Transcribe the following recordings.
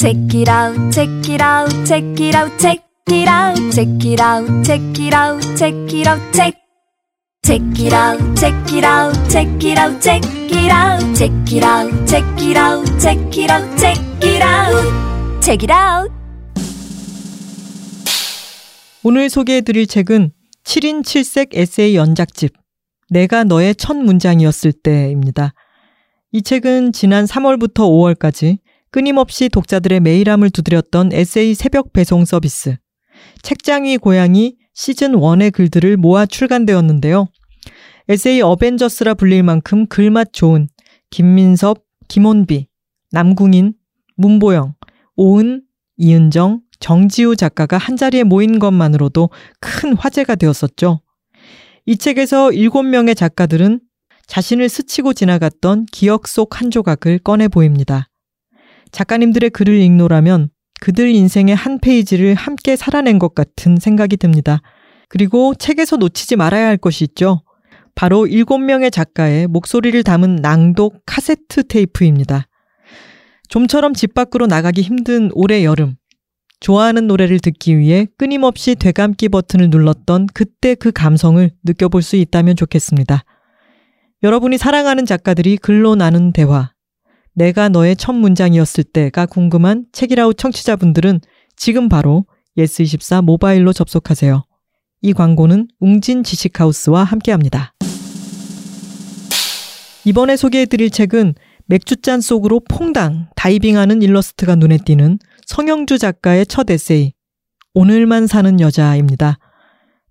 Check it out, check it out, check it out, check it out, check it out, check it out, check it out, check. Check it out, check it out, check it out, check it out, check it out, check it out, check it out, check it out, check it out. 오늘 소개해드릴 책은 7인 7색 에세이 연작집 내가 너의 첫 문장이었을 때입니다. 이 책은 지난 3월부터 5월까지 끊임없이 독자들의 메일함을 두드렸던 에세이 새벽 배송 서비스 책장 위 고양이 시즌 1의 글들을 모아 출간되었는데요. 에세이 어벤져스라 불릴 만큼 글맛 좋은 김민섭, 김원비, 남궁인, 문보영, 오은, 이은정, 정지우 작가가 한자리에 모인 것만으로도 큰 화제가 되었었죠. 이 책에서 7명의 작가들은 자신을 스치고 지나갔던 기억 속 한 조각을 꺼내 보입니다. 작가님들의 글을 읽노라면 그들 인생의 한 페이지를 함께 살아낸 것 같은 생각이 듭니다. 그리고 책에서 놓치지 말아야 할 것이 있죠. 바로 7명의 작가의 목소리를 담은 낭독 카세트 테이프입니다. 좀처럼 집 밖으로 나가기 힘든 올해 여름. 좋아하는 노래를 듣기 위해 끊임없이 되감기 버튼을 눌렀던 그때 그 감성을 느껴볼 수 있다면 좋겠습니다. 여러분이 사랑하는 작가들이 글로 나눈 대화. 내가 너의 첫 문장이었을 때가 궁금한 책이라우 청취자분들은 지금 바로 예스24 모바일로 접속하세요. 이 광고는 웅진 지식하우스와 함께합니다. 이번에 소개해드릴 책은 맥주잔 속으로 퐁당 다이빙하는 일러스트가 눈에 띄는 성영주 작가의 첫 에세이 오늘만 사는 여자입니다.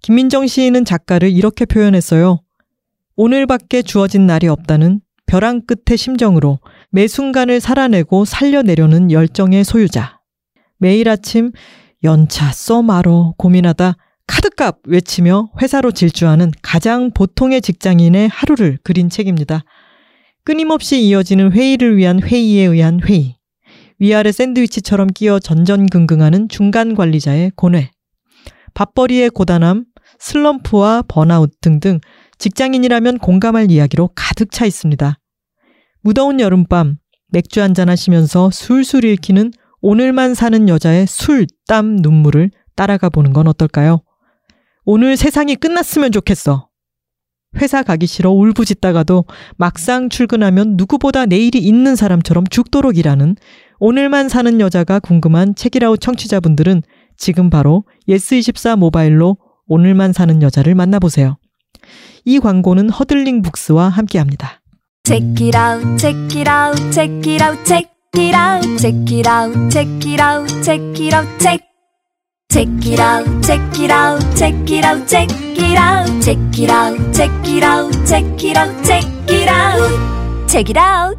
김민정 시인은 작가를 이렇게 표현했어요. 오늘밖에 주어진 날이 없다는 벼랑 끝의 심정으로 매 순간을 살아내고 살려내려는 열정의 소유자. 매일 아침 연차 써 말어 고민하다 카드값 외치며 회사로 질주하는 가장 보통의 직장인의 하루를 그린 책입니다. 끊임없이 이어지는 회의를 위한 회의에 의한 회의. 위아래 샌드위치처럼 끼어 전전긍긍하는 중간 관리자의 고뇌. 밥벌이의 고단함, 슬럼프와 번아웃 등등 직장인이라면 공감할 이야기로 가득 차 있습니다. 무더운 여름밤 맥주 한잔 하시면서 술술 읽히는 오늘만 사는 여자의 술, 땀, 눈물을 따라가 보는 건 어떨까요? 오늘 세상이 끝났으면 좋겠어. 회사 가기 싫어 울부짖다가도 막상 출근하면 누구보다 내일이 있는 사람처럼 죽도록 일하는 오늘만 사는 여자가 궁금한 책이라우 청취자분들은 지금 바로 예스24 모바일로 오늘만 사는 여자를 만나보세요. 이 광고는 허들링 북스와 함께합니다. Check it out, check it out, check it out, check it out, check it out, check it out, check it out, check. Check it out, check it out, check it out, check it out, check it out, check it out, check it out, check it out, check it out.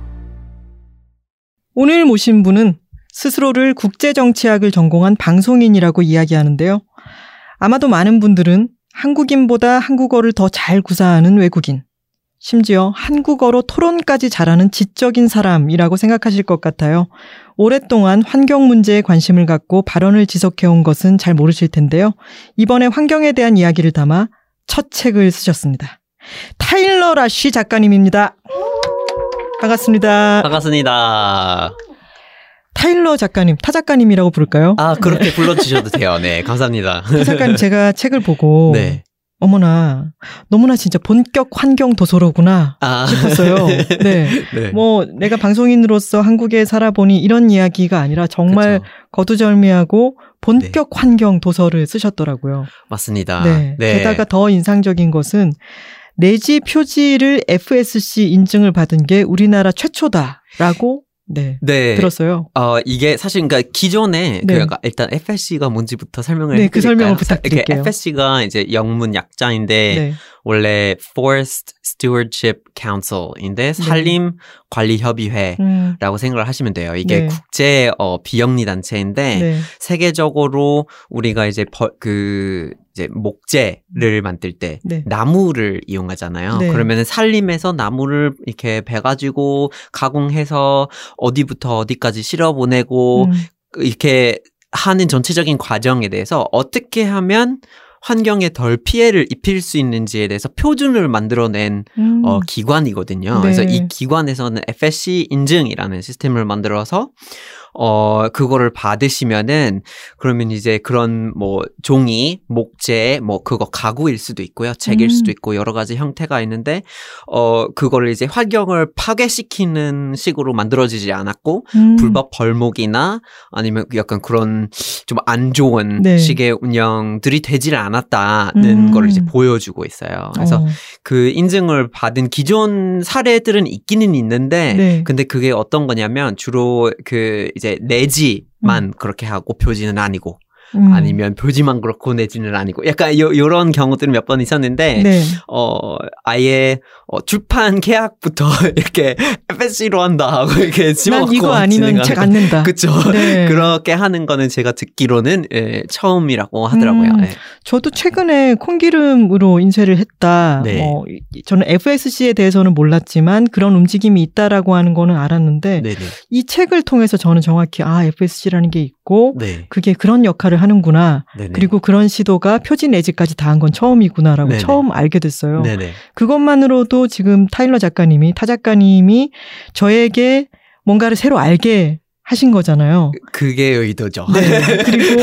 오늘 모신 분은 스스로를 국제정치학을 전공한 방송인이라고 이야기하는데요. 아마도 많은 분들은 한국인보다 한국어를 더 잘 구사하는 외국인, 심지어 한국어로 토론까지 잘하는 지적인 사람이라고 생각하실 것 같아요. 오랫동안 환경 문제에 관심을 갖고 발언을 지속해온 것은 잘 모르실 텐데요. 이번에 환경에 대한 이야기를 담아 첫 책을 쓰셨습니다. 타일러 라쉬 작가님입니다. 반갑습니다. 반갑습니다. 타일러 작가님, 타 작가님이라고 부를까요? 아, 그렇게 불러주셔도 돼요. 네, 감사합니다. 타 작가님, 제가 책을 보고 네. 어머나 너무나 진짜 본격 환경 도서로구나 아. 싶었어요. 네. 네. 뭐 내가 방송인으로서 한국에 살아보니 이런 이야기가 아니라 정말 그쵸. 거두절미하고 본격 환경 도서를 쓰셨더라고요. 맞습니다. 네. 게다가 더 인상적인 것은 내지 표지를 FSC 인증을 받은 게 우리나라 최초다라고 네. 네. 들었어요. 어, 이게 사실 그러니까 기존에 네. 그러니까 일단 FSC가 뭔지부터 설명을 네, 그? 설명을 사- 부탁드릴게요. FSC가 이제 영문 약자인데 네. 원래 Forest Stewardship Council인데 산림 관리 협의회라고 음, 생각을 하시면 돼요. 이게 네. 국제 어, 비영리 단체인데 네. 세계적으로 우리가 이제 벌- 그 이제 목재를 만들 때 네. 나무를 이용하잖아요. 네. 그러면은 산림에서 나무를 이렇게 베가지고 가공해서 어디부터 어디까지 실어 보내고 음, 이렇게 하는 전체적인 과정에 대해서 어떻게 하면 환경에 덜 피해를 입힐 수 있는지에 대해서 표준을 만들어낸 음. 어, 기관이거든요. 네. 그래서 이 기관에서는 FSC 인증이라는 시스템을 만들어서 어, 그거를 받으시면은, 그러면 이제 그런 뭐, 종이, 목재, 뭐, 그거 가구일 수도 있고요. 책일 음. 수도 있고, 여러 가지 형태가 있는데, 어, 그거를 이제 환경을 파괴시키는 식으로 만들어지지 않았고, 음. 불법 벌목이나 아니면 약간 그런 좀 안 좋은 네. 식의 운영들이 되질 않았다는 음. 걸 이제 보여주고 있어요. 그래서 어, 그 인증을 받은 기존 사례들은 있기는 있는데 네. 근데 그게 어떤 거냐면 주로 그 이제 내지만 그렇게 하고 표지는 아니고 음. 아니면 표지만 그렇고 내지는 아니고 약간 요, 요런 경우들은 몇 번 있었는데 네. 어 아예 어, 출판 계약부터 이렇게 FSC로 한다 하고 이렇게 난 집어넣고 이거 아니면 책 안 낸다. 그쵸. 네. 그렇게 하는 거는 제가 듣기로는 예, 처음이라고 하더라고요. 음. 예. 저도 최근에 콩기름으로 인쇄를 했다. 네. 뭐 이- 저는 FSC에 대해서는 몰랐지만 그런 움직임이 있다라고 하는 거는 알았는데 네네. 이 책을 통해서 저는 정확히 아 FSC라는 게 있고 네. 그게 그런 역할을 하는구나. 네네. 그리고 그런 시도가 표지 내지까지 다 한 건 처음이구나라고 네네. 처음 알게 됐어요. 네네. 그것만으로도 지금 타일러 작가님이 타 작가님이 저에게 뭔가를 새로 알게 하신 거잖아요. 그게 의도죠. 네. 그리고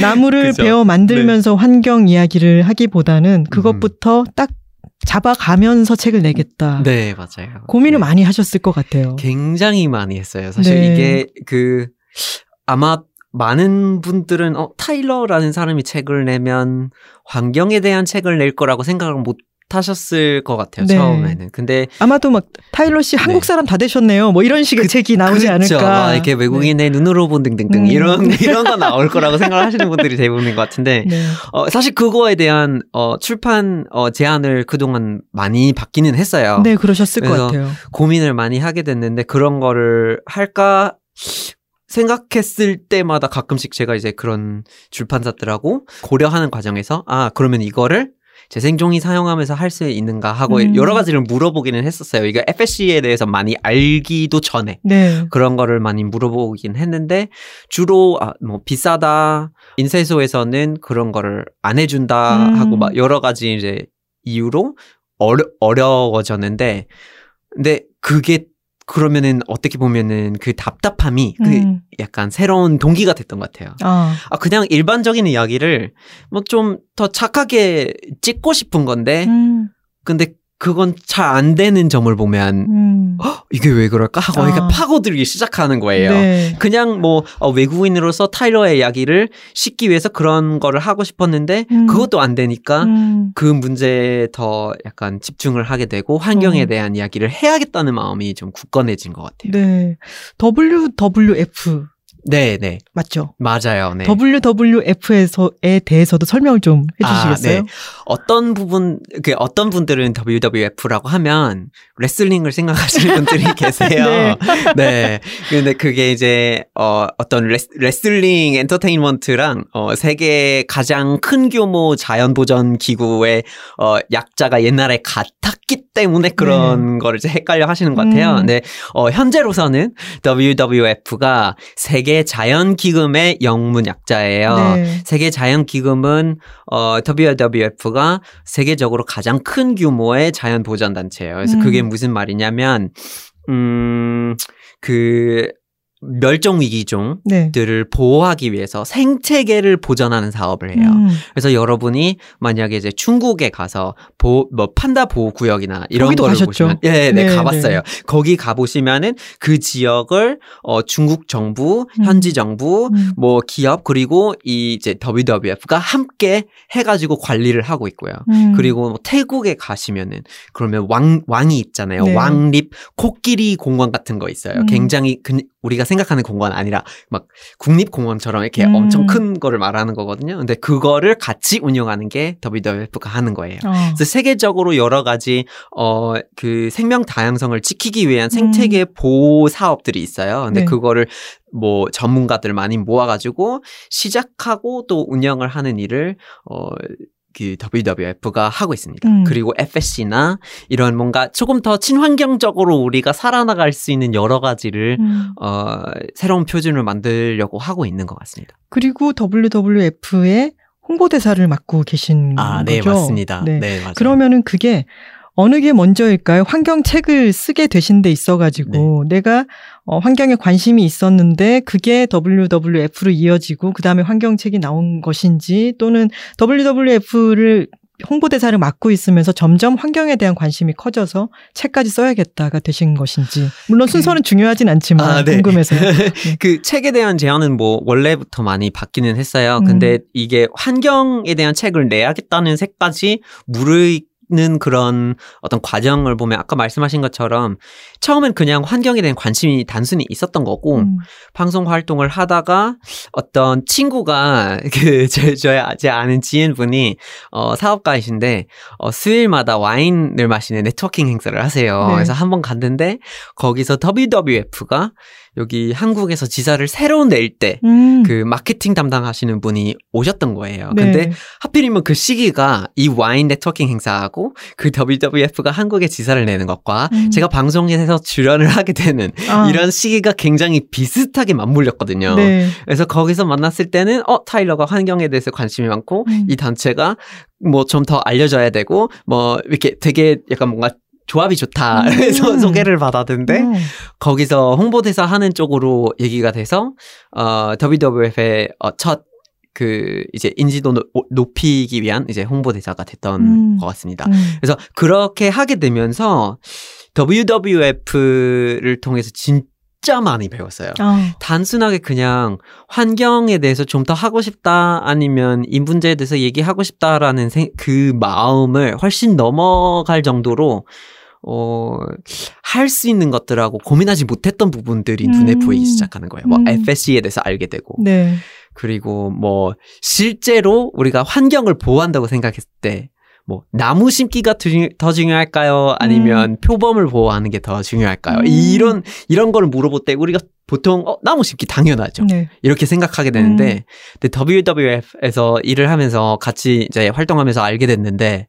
나무를 그죠. 베어 만들면서 환경 이야기를 하기보다는 그것부터 딱 잡아가면서 책을 내겠다. 네, 맞아요. 고민을 네. 많이 하셨을 것 같아요. 굉장히 많이 했어요. 사실 네. 이게 그 아마 많은 분들은 어 타일러라는 사람이 책을 내면 환경에 대한 책을 낼 거라고 생각을 못 하셨을 것 같아요. 네. 처음에는. 근데 아마도 막 타일러 씨 한국 네. 사람 다 되셨네요. 뭐 이런 식의 책이 나오지 그렇죠. 않을까. 막 이렇게 외국인의 눈으로 본 등등등 음. 이런 이런 거 나올 거라고 생각하시는 분들이 대부분인 것 같은데 네. 어, 사실 그거에 대한 어, 출판 어, 제안을 그동안 많이 받기는 했어요. 네, 그러셨을 것 같아요. 고민을 많이 하게 됐는데 그런 거를 할까 생각했을 때마다 가끔씩 제가 이제 그런 출판사들하고 고려하는 과정에서 아 그러면 이거를 재생종이 사용하면서 할 수 있는가 하고 음. 여러 가지를 물어보기는 했었어요. 이거 FSC에 대해서 많이 알기도 전에 네. 그런 거를 많이 물어보긴 했는데 주로 아, 뭐 비싸다 인쇄소에서는 그런 거를 안 해준다 음. 하고 막 여러 가지 이제 이유로 어려 어려워졌는데 근데 그게 그러면은 어떻게 보면은 그 답답함이 그 음. 약간 새로운 동기가 됐던 것 같아요. 아, 아 그냥 일반적인 이야기를 뭐좀더 착하게 찍고 싶은 건데 음, 근데 그건 잘 안 되는 점을 보면 음. 헉, 이게 왜 그럴까 하고 아. 이렇게 파고들기 시작하는 거예요. 네. 그냥 뭐 어, 외국인으로서 타일러의 이야기를 싣기 위해서 그런 거를 하고 싶었는데 음. 그것도 안 되니까 음. 그 문제에 더 약간 집중을 하게 되고 환경에 어. 대한 이야기를 해야겠다는 마음이 좀 굳건해진 것 같아요. 네. WWF 네, 네. 맞죠? 맞아요. 네. WWF에서에 대해서도 설명을 좀 해주시겠어요? 아, 네. 어떤 부분, 그 어떤 분들은 WWF라고 하면 레슬링을 생각하시는 분들이 계세요. 네. 네. 근데 그게 이제 어 어떤 레스, 레슬링 엔터테인먼트랑 어 세계 가장 큰 규모 자연 보전 기구의 어 약자가 옛날에 같았기 때문에 그런 거를 이제 헷갈려 하시는 것 같아요. 음. 근데 어 현재로서는 WWF가 세계 자연 기금의 영문 약자예요. 네. 세계 자연 기금은 어 WWF가 세계적으로 가장 큰 규모의 자연 보전 단체예요. 그래서 음. 그게 무슨 말이냐면 음 그 멸종 위기종 네. 들을 보호하기 위해서 생태계를 보전하는 사업을 해요. 음. 그래서 여러분이 만약에 이제 중국에 가서 보, 뭐 판다 보호 구역이나 이런 거를 가셨죠? 보시면 예, 네, 네, 가봤어요. 거기 가 보시면은 그 지역을 어 중국 정부, 음. 현지 정부, 음. 뭐 기업 그리고 이 이제 WWF가 함께 해 가지고 관리를 하고 있고요. 음. 그리고 뭐 태국에 가시면은 그러면 왕 왕이 있잖아요. 네. 왕립 코끼리 공원 같은 거 있어요. 음. 굉장히 그, 우리가 생 각하는 공원 아니라 막 국립 공원처럼 이렇게 음. 엄청 큰 거를 말하는 거거든요. 근데 그거를 같이 운영하는 게 WWF가 하는 거예요. 어. 그래서 세계적으로 여러 가지 어 그 생명 다양성을 지키기 위한 생태계 보호 사업들이 있어요. 근데 음. 네. 그거를 뭐 전문가들 많이 모아가지고 시작하고 또 운영을 하는 일을 어. 그 WWF가 하고 있습니다. 음. 그리고 FSC나 이런 뭔가 조금 더 친환경적으로 우리가 살아나갈 수 있는 여러 가지를 음. 어, 새로운 표준을 만들려고 하고 있는 것 같습니다. 그리고 WWF의 홍보대사를 맡고 계신 아, 네, 거죠? 맞습니다. 네. 네, 맞아요. 그러면은 그게 어느 게 먼저일까요? 환경 책을 쓰게 되신 데 있어가지고 내가 어, 환경에 관심이 있었는데 그게 WWF로 이어지고 그 다음에 환경 책이 나온 것인지 또는 WWF를 홍보대사를 맡고 있으면서 점점 환경에 대한 관심이 커져서 책까지 써야겠다가 되신 것인지 물론 순서는 중요하진 않지만 아, 네. 궁금해서 그 책에 대한 제안은 뭐 원래부터 많이 바뀌는 했어요. 음. 근데 이게 환경에 대한 책을 내야겠다는 색까지 무르익 는 그런 어떤 과정을 보면 아까 말씀하신 것처럼 처음엔 그냥 환경에 대한 관심이 단순히 있었던 거고 음. 방송 활동을 하다가 어떤 친구가 그 제 저의 제 아는 지인분이 어 사업가이신데 어 수요일마다 와인을 마시는 네트워킹 행사를 하세요. 네. 그래서 한 번 갔는데 거기서 WWF가 여기 한국에서 지사를 새로 낼때 음. 그 마케팅 담당하시는 분이 오셨던 거예요. 네. 근데 하필이면 그 시기가 이 와인 네트워킹 행사하고 그 WWF가 한국에 지사를 내는 것과 음. 제가 방송에서 출연을 하게 되는 아, 이런 시기가 굉장히 비슷하게 맞물렸거든요. 네. 그래서 거기서 만났을 때는 어 타일러가 환경에 대해서 관심이 많고 음. 이 단체가 뭐 좀 더 알려져야 되고 뭐 이렇게 되게 약간 뭔가 조합이 좋다. 음. 그래서 소개를 받았는데 음. 거기서 홍보대사 하는 쪽으로 얘기가 돼서 어 WWF의 어, 첫그 이제 인지도 노- 높이기 위한 이제 홍보대사가 됐던 음. 것 같습니다. 음. 그래서 그렇게 하게 되면서 WWF를 통해서 진짜 많이 배웠어요. 아, 단순하게 그냥 환경에 대해서 좀 더 하고 싶다 아니면 이 문제에 대해서 얘기하고 싶다라는 생- 그 마음을 훨씬 넘어갈 정도로 어, 할 수 있는 것들하고 고민하지 못했던 부분들이 눈에 음. 보이기 시작하는 거예요. 뭐 음. FSC에 대해서 알게 되고 네. 그리고 뭐 실제로 우리가 환경을 보호한다고 생각했을 때 뭐 나무 심기가 더 중- 중요할까요? 아니면 표범을 보호하는 게 더 중요할까요? 음. 이런 이런 걸 물어볼 때 우리가 보통 어, 나무 심기 당연하죠. 네. 이렇게 생각하게 되는데 근데 WWF에서 일을 하면서 같이 이제 활동하면서 알게 됐는데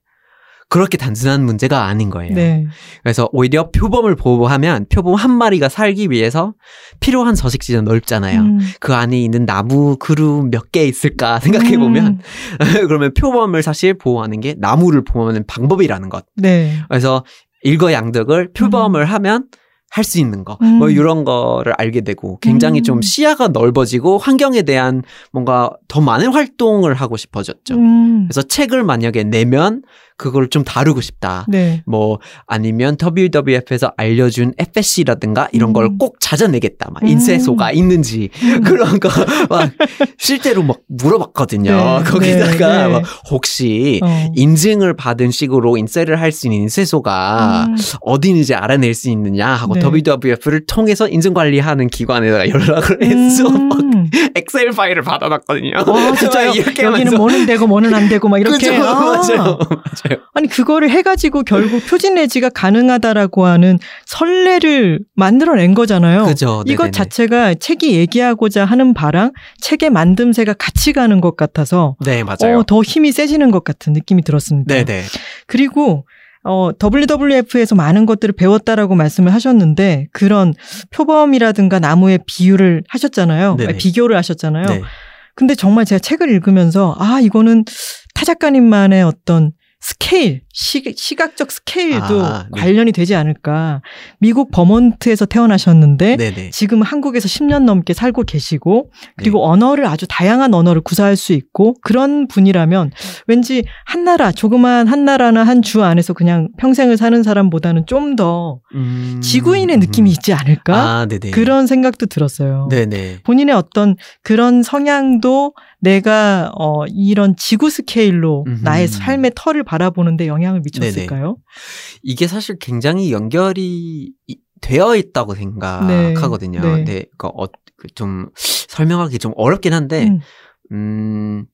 그렇게 단순한 문제가 아닌 거예요. 네. 그래서 오히려 표범을 보호하면 표범 한 마리가 살기 위해서 필요한 서식지는 넓잖아요. 음. 그 안에 있는 나무 그룹 몇개 있을까 생각해 보면 음. 그러면 표범을 사실 보호하는 게 나무를 보호하는 방법이라는 것. 네. 그래서 일거양득을 표범을 하면 할수 있는 거, 음. 뭐 이런 거를 알게 되고 굉장히 음. 좀 시야가 넓어지고 환경에 대한 뭔가 더 많은 활동을 하고 싶어졌죠. 음. 그래서 책을 만약에 내면 그걸 좀 다루고 싶다. 네. 뭐 아니면 WWF에서 알려준 FSC라든가 이런 걸 음. 꼭 찾아내겠다. 막 음. 인쇄소가 있는지 그런 거 막 실제로 막 물어봤거든요. 네, 거기다가 네, 네. 막 혹시 어. 인증을 받은 식으로 인쇄를 할 수 있는 인쇄소가 음. 어디는지 알아낼 수 있느냐 하고 네. WWF를 통해서 인증 관리하는 기관에다가 연락을 해서 막 음. 엑셀 파일을 받아놨거든요. 아, 진짜요? 이렇게 여기는 뭐는 되고 뭐는 안 되고 막 이렇게. 그죠? 아. 맞아요. 맞아요. 아니 그거를 해가지고 결국 표지 내지가 가능하다라고 하는 선례를 만들어낸 거잖아요. 그죠. 이것 네네네. 자체가 책이 얘기하고자 하는 바랑 책의 만듦새가 같이 가는 것 같아서 네, 맞아요. 어, 더 힘이 세지는 것 같은 느낌이 들었습니다. 네네. 그리고 어, WWF에서 많은 것들을 배웠다라고 말씀을 하셨는데 그런 표범이라든가 나무의 비유를 하셨잖아요. 아니, 비교를 하셨잖아요. 네. 근데 정말 제가 책을 읽으면서 아 이거는 타 작가님만의 어떤 스케일, 시, 시각적 스케일도 아, 네. 관련이 되지 않을까. 미국 버몬트에서 태어나셨는데 네네. 지금 한국에서 10년 넘게 살고 계시고 그리고 네. 언어를 아주 다양한 언어를 구사할 수 있고 그런 분이라면 왠지 한 나라 조그만 한 나라나 한 주 안에서 그냥 평생을 사는 사람보다는 좀더 음, 지구인의 느낌이 있지 않을까 아, 네네. 그런 생각도 들었어요. 네네. 본인의 어떤 그런 성향도 내가 어 이런 지구 스케일로 음흠. 나의 삶의 터를 바라보는데 영향 을 미쳤을까요? 이게 사실 굉장히 연결이 이- 되어 있다고 생각하거든요. 네, 네. 네. 그어그좀 설명하기 좀 어렵긴 한데, 음, 음,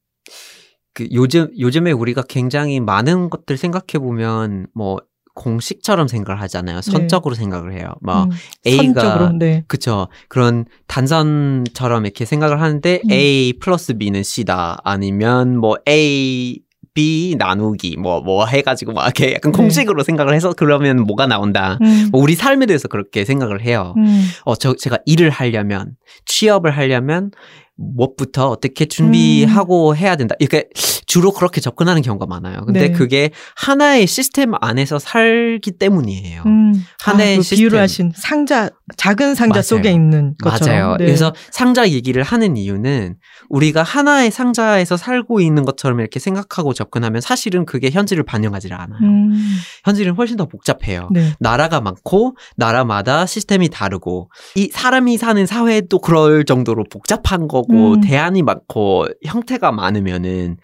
그 요즘, 요즘에 우리가 굉장히 많은 것들 생각해 보면, 뭐, 공식처럼 생각을 하잖아요. 선적으로 생각을 해요. 뭐, 음, A가 선적으로 네. 그쵸. 그런 단선처럼 이렇게 생각을 하는데 음. A 플러스 B는 C다. 아니면 뭐 A, B 나누기 뭐, 뭐 해가지고 막 이렇게 약간 네. 공식으로 생각을 해서 그러면 뭐가 나온다. 음, 뭐 우리 삶에 대해서 그렇게 생각을 해요. 음, 어, 저, 제가 일을 하려면, 취업을 하려면, 무엇부터 어떻게 준비하고 해야 된다. 이렇게, 주로 그렇게 접근하는 경우가 많아요. 근데 네. 그게 하나의 시스템 안에서 살기 때문이에요. 음. 하나의 아, 그 비유를 시스템. 하신 상자 작은 상자 맞아요. 속에 있는 것처럼. 맞아요. 네. 그래서 상자 얘기를 하는 이유는 우리가 하나의 상자에서 살고 있는 것처럼 이렇게 생각하고 접근하면 사실은 그게 현실을 반영하지 않아요. 음. 현실은 훨씬 더 복잡해요. 네. 나라가 많고 나라마다 시스템이 다르고 이 사람이 사는 사회도 그럴 정도로 복잡한 거고 음. 대안이 많고 형태가 많으면은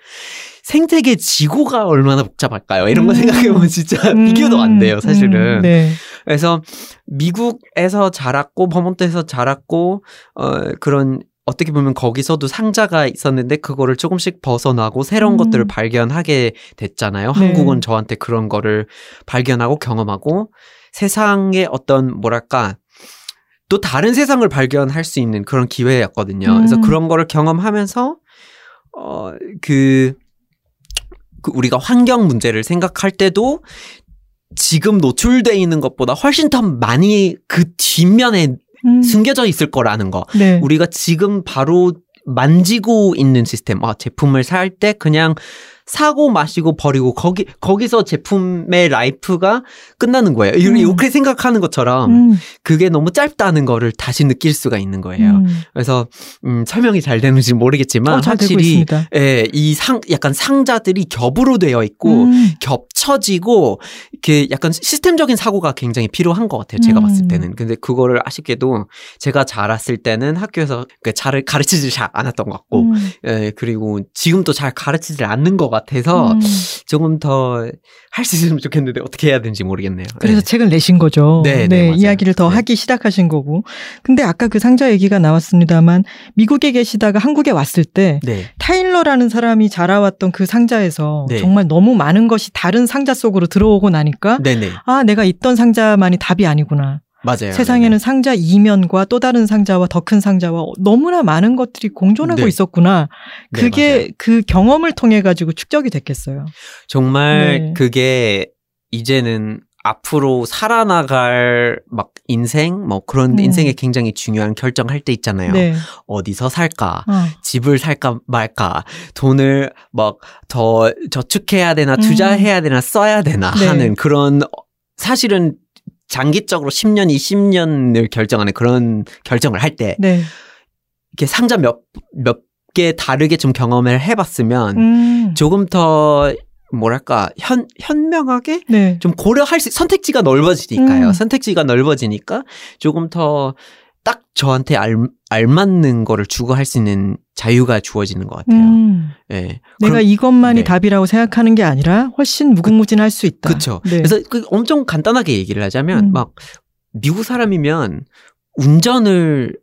생태계 지구가 얼마나 복잡할까요? 이런 거 음. 생각해보면 진짜 음. 비교도 안 돼요, 사실은. 음. 네. 그래서 미국에서 자랐고 버몬트에서 자랐고 어 그런 어떻게 보면 거기서도 상자가 있었는데 그거를 조금씩 벗어나고 새로운 음. 것들을 발견하게 됐잖아요. 네. 한국은 저한테 그런 거를 발견하고 경험하고 세상의 어떤 뭐랄까 또 다른 세상을 발견할 수 있는 그런 기회였거든요. 그래서 음. 그런 거를 경험하면서 어 그 그 우리가 환경 문제를 생각할 때도 지금 노출돼 있는 것보다 훨씬 더 많이 그 뒷면에 음. 숨겨져 있을 거라는 거. 네. 우리가 지금 바로 만지고 있는 시스템, 아, 제품을 살 때 그냥 사고 마시고 버리고 거기 거기서 제품의 life가 끝나는 거예요. 이- 음. 이렇게 생각하는 것처럼 음. 그게 너무 짧다는 거를 다시 느낄 수가 있는 거예요. 음. 그래서 음, 설명이 잘 되는지 모르겠지만 어, 확실히. 예, 이 상 약간 상자들이 겹으로 되어 있고 음. 겹쳐지고 이렇게 약간 시스템적인 사고가 굉장히 필요한 것 같아요. 제가 음. 봤을 때는. 근데 그거를 아쉽게도 제가 자랐을 때는 학교에서 그잘 가르치지 잘 않았던 것 같고, 음. 예, 그리고 지금도 잘 가르치지 않는 것 같아 서 음. 조금 더 할 수 있으면 좋겠는데 어떻게 해야 되는지 모르겠네요. 그래서 예. 책을 내신 거죠. 네, 네, 맞아요. 이야기를 더 네. 하기 시작하신 거고. 근데 아까 그 상자 얘기가 나왔습니다만 미국에 계시다가 한국에 왔을 때 네. 타일러라는 사람이 자라왔던 그 상자에서 네. 정말 너무 많은 것이 다른 상자 속으로 들어오고 나니까 네네. 아, 내가 있던 상자만이 답이 아니구나. 맞아요. 세상에는 네네. 상자 이면과 또 다른 상자와 더 큰 상자와 너무나 많은 것들이 공존하고 네. 있었구나. 네, 그게 맞아요. 그 경험을 통해 가지고 축적이 됐겠어요. 정말 네. 그게 이제는 앞으로 살아나갈 막 인생 뭐 그런 음. 인생에 굉장히 중요한 결정할 때 있잖아요. 네. 어디서 살까? 어. 집을 살까 말까? 돈을 막 더 저축해야 되나 투자해야 되나 써야 되나 음. 네. 하는 그런 사실은 장기적으로 10년, 20년을 결정하는 그런 결정을 할때 네. 이렇게 상자 몇 몇 개 다르게 좀 경험을 해봤으면 음. 조금 더 뭐랄까 현 현명하게 네. 좀 고려할 수 선택지가 넓어지니까요. 음. 선택지가 넓어지니까 조금 더 딱 저한테 알, 알맞는 거를 추구할 수 있는 자유가 주어지는 것 같아요. 음. 예. 내가 그럼- 이것만이 네. 답이라고 생각하는 게 아니라 훨씬 무궁무진할 수 있다. 그쵸. 네. 그래서 그 엄청 간단하게 얘기를 하자면 음. 막 미국 사람이면 운전을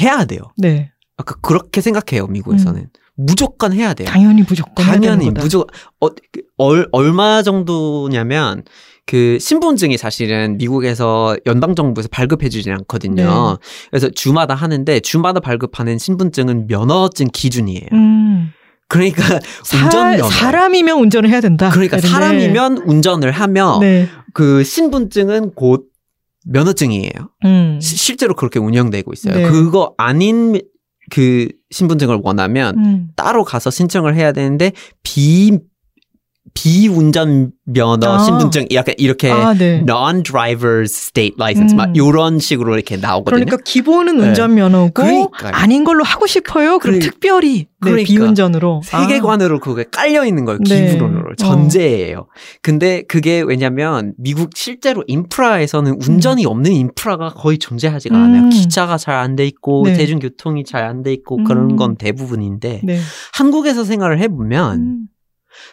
해야 돼요. 네. 아까 그렇게 생각해요. 미국에서는 무조건 해야 돼요. 당연히 무조건 네. 당연히. 무조건 어, 그, 얼, 얼마 정도냐면 그 신분증이 사실은 미국에서 연방 정부에서 발급해 주지 않거든요. 네. 그래서 주마다 하는데 주마다 발급하는 신분증은 면허증 기준이에요. 음. 그러니까 사, 운전. 사람이면 운전을 해야 된다. 그러니까 이런데. 사람이면 운전을 하며 네. 그 신분증은 곧 면허증이에요. 음. 시- 실제로 그렇게 운영되고 있어요. 네. 그거 아닌 그 신분증을 원하면 음. 따로 가서 신청을 해야 되는데 비 비운전 면허 아. 신분증 약간 이렇게 아, 네. non-driver's state license 음. 막 이런 식으로 이렇게 나오거든요. 그러니까 기본은 네. 운전 면허고 그러니까요. 아닌 걸로 하고 싶어요. 그럼 그러니- 특별히 네, 그러니까. 비운전으로 아. 세계관으로 그게 깔려 있는 거예요. 네. 기본으로 전제예요. 근데 그게 왜냐면 미국 실제로 인프라에서는 운전이 없는 인프라가 거의 존재하지가 음. 않아요. 기차가 잘 안 돼 있고 네. 대중교통이 잘 안 돼 있고 음. 그런 건 대부분인데 네. 한국에서 생활을 해보면 음.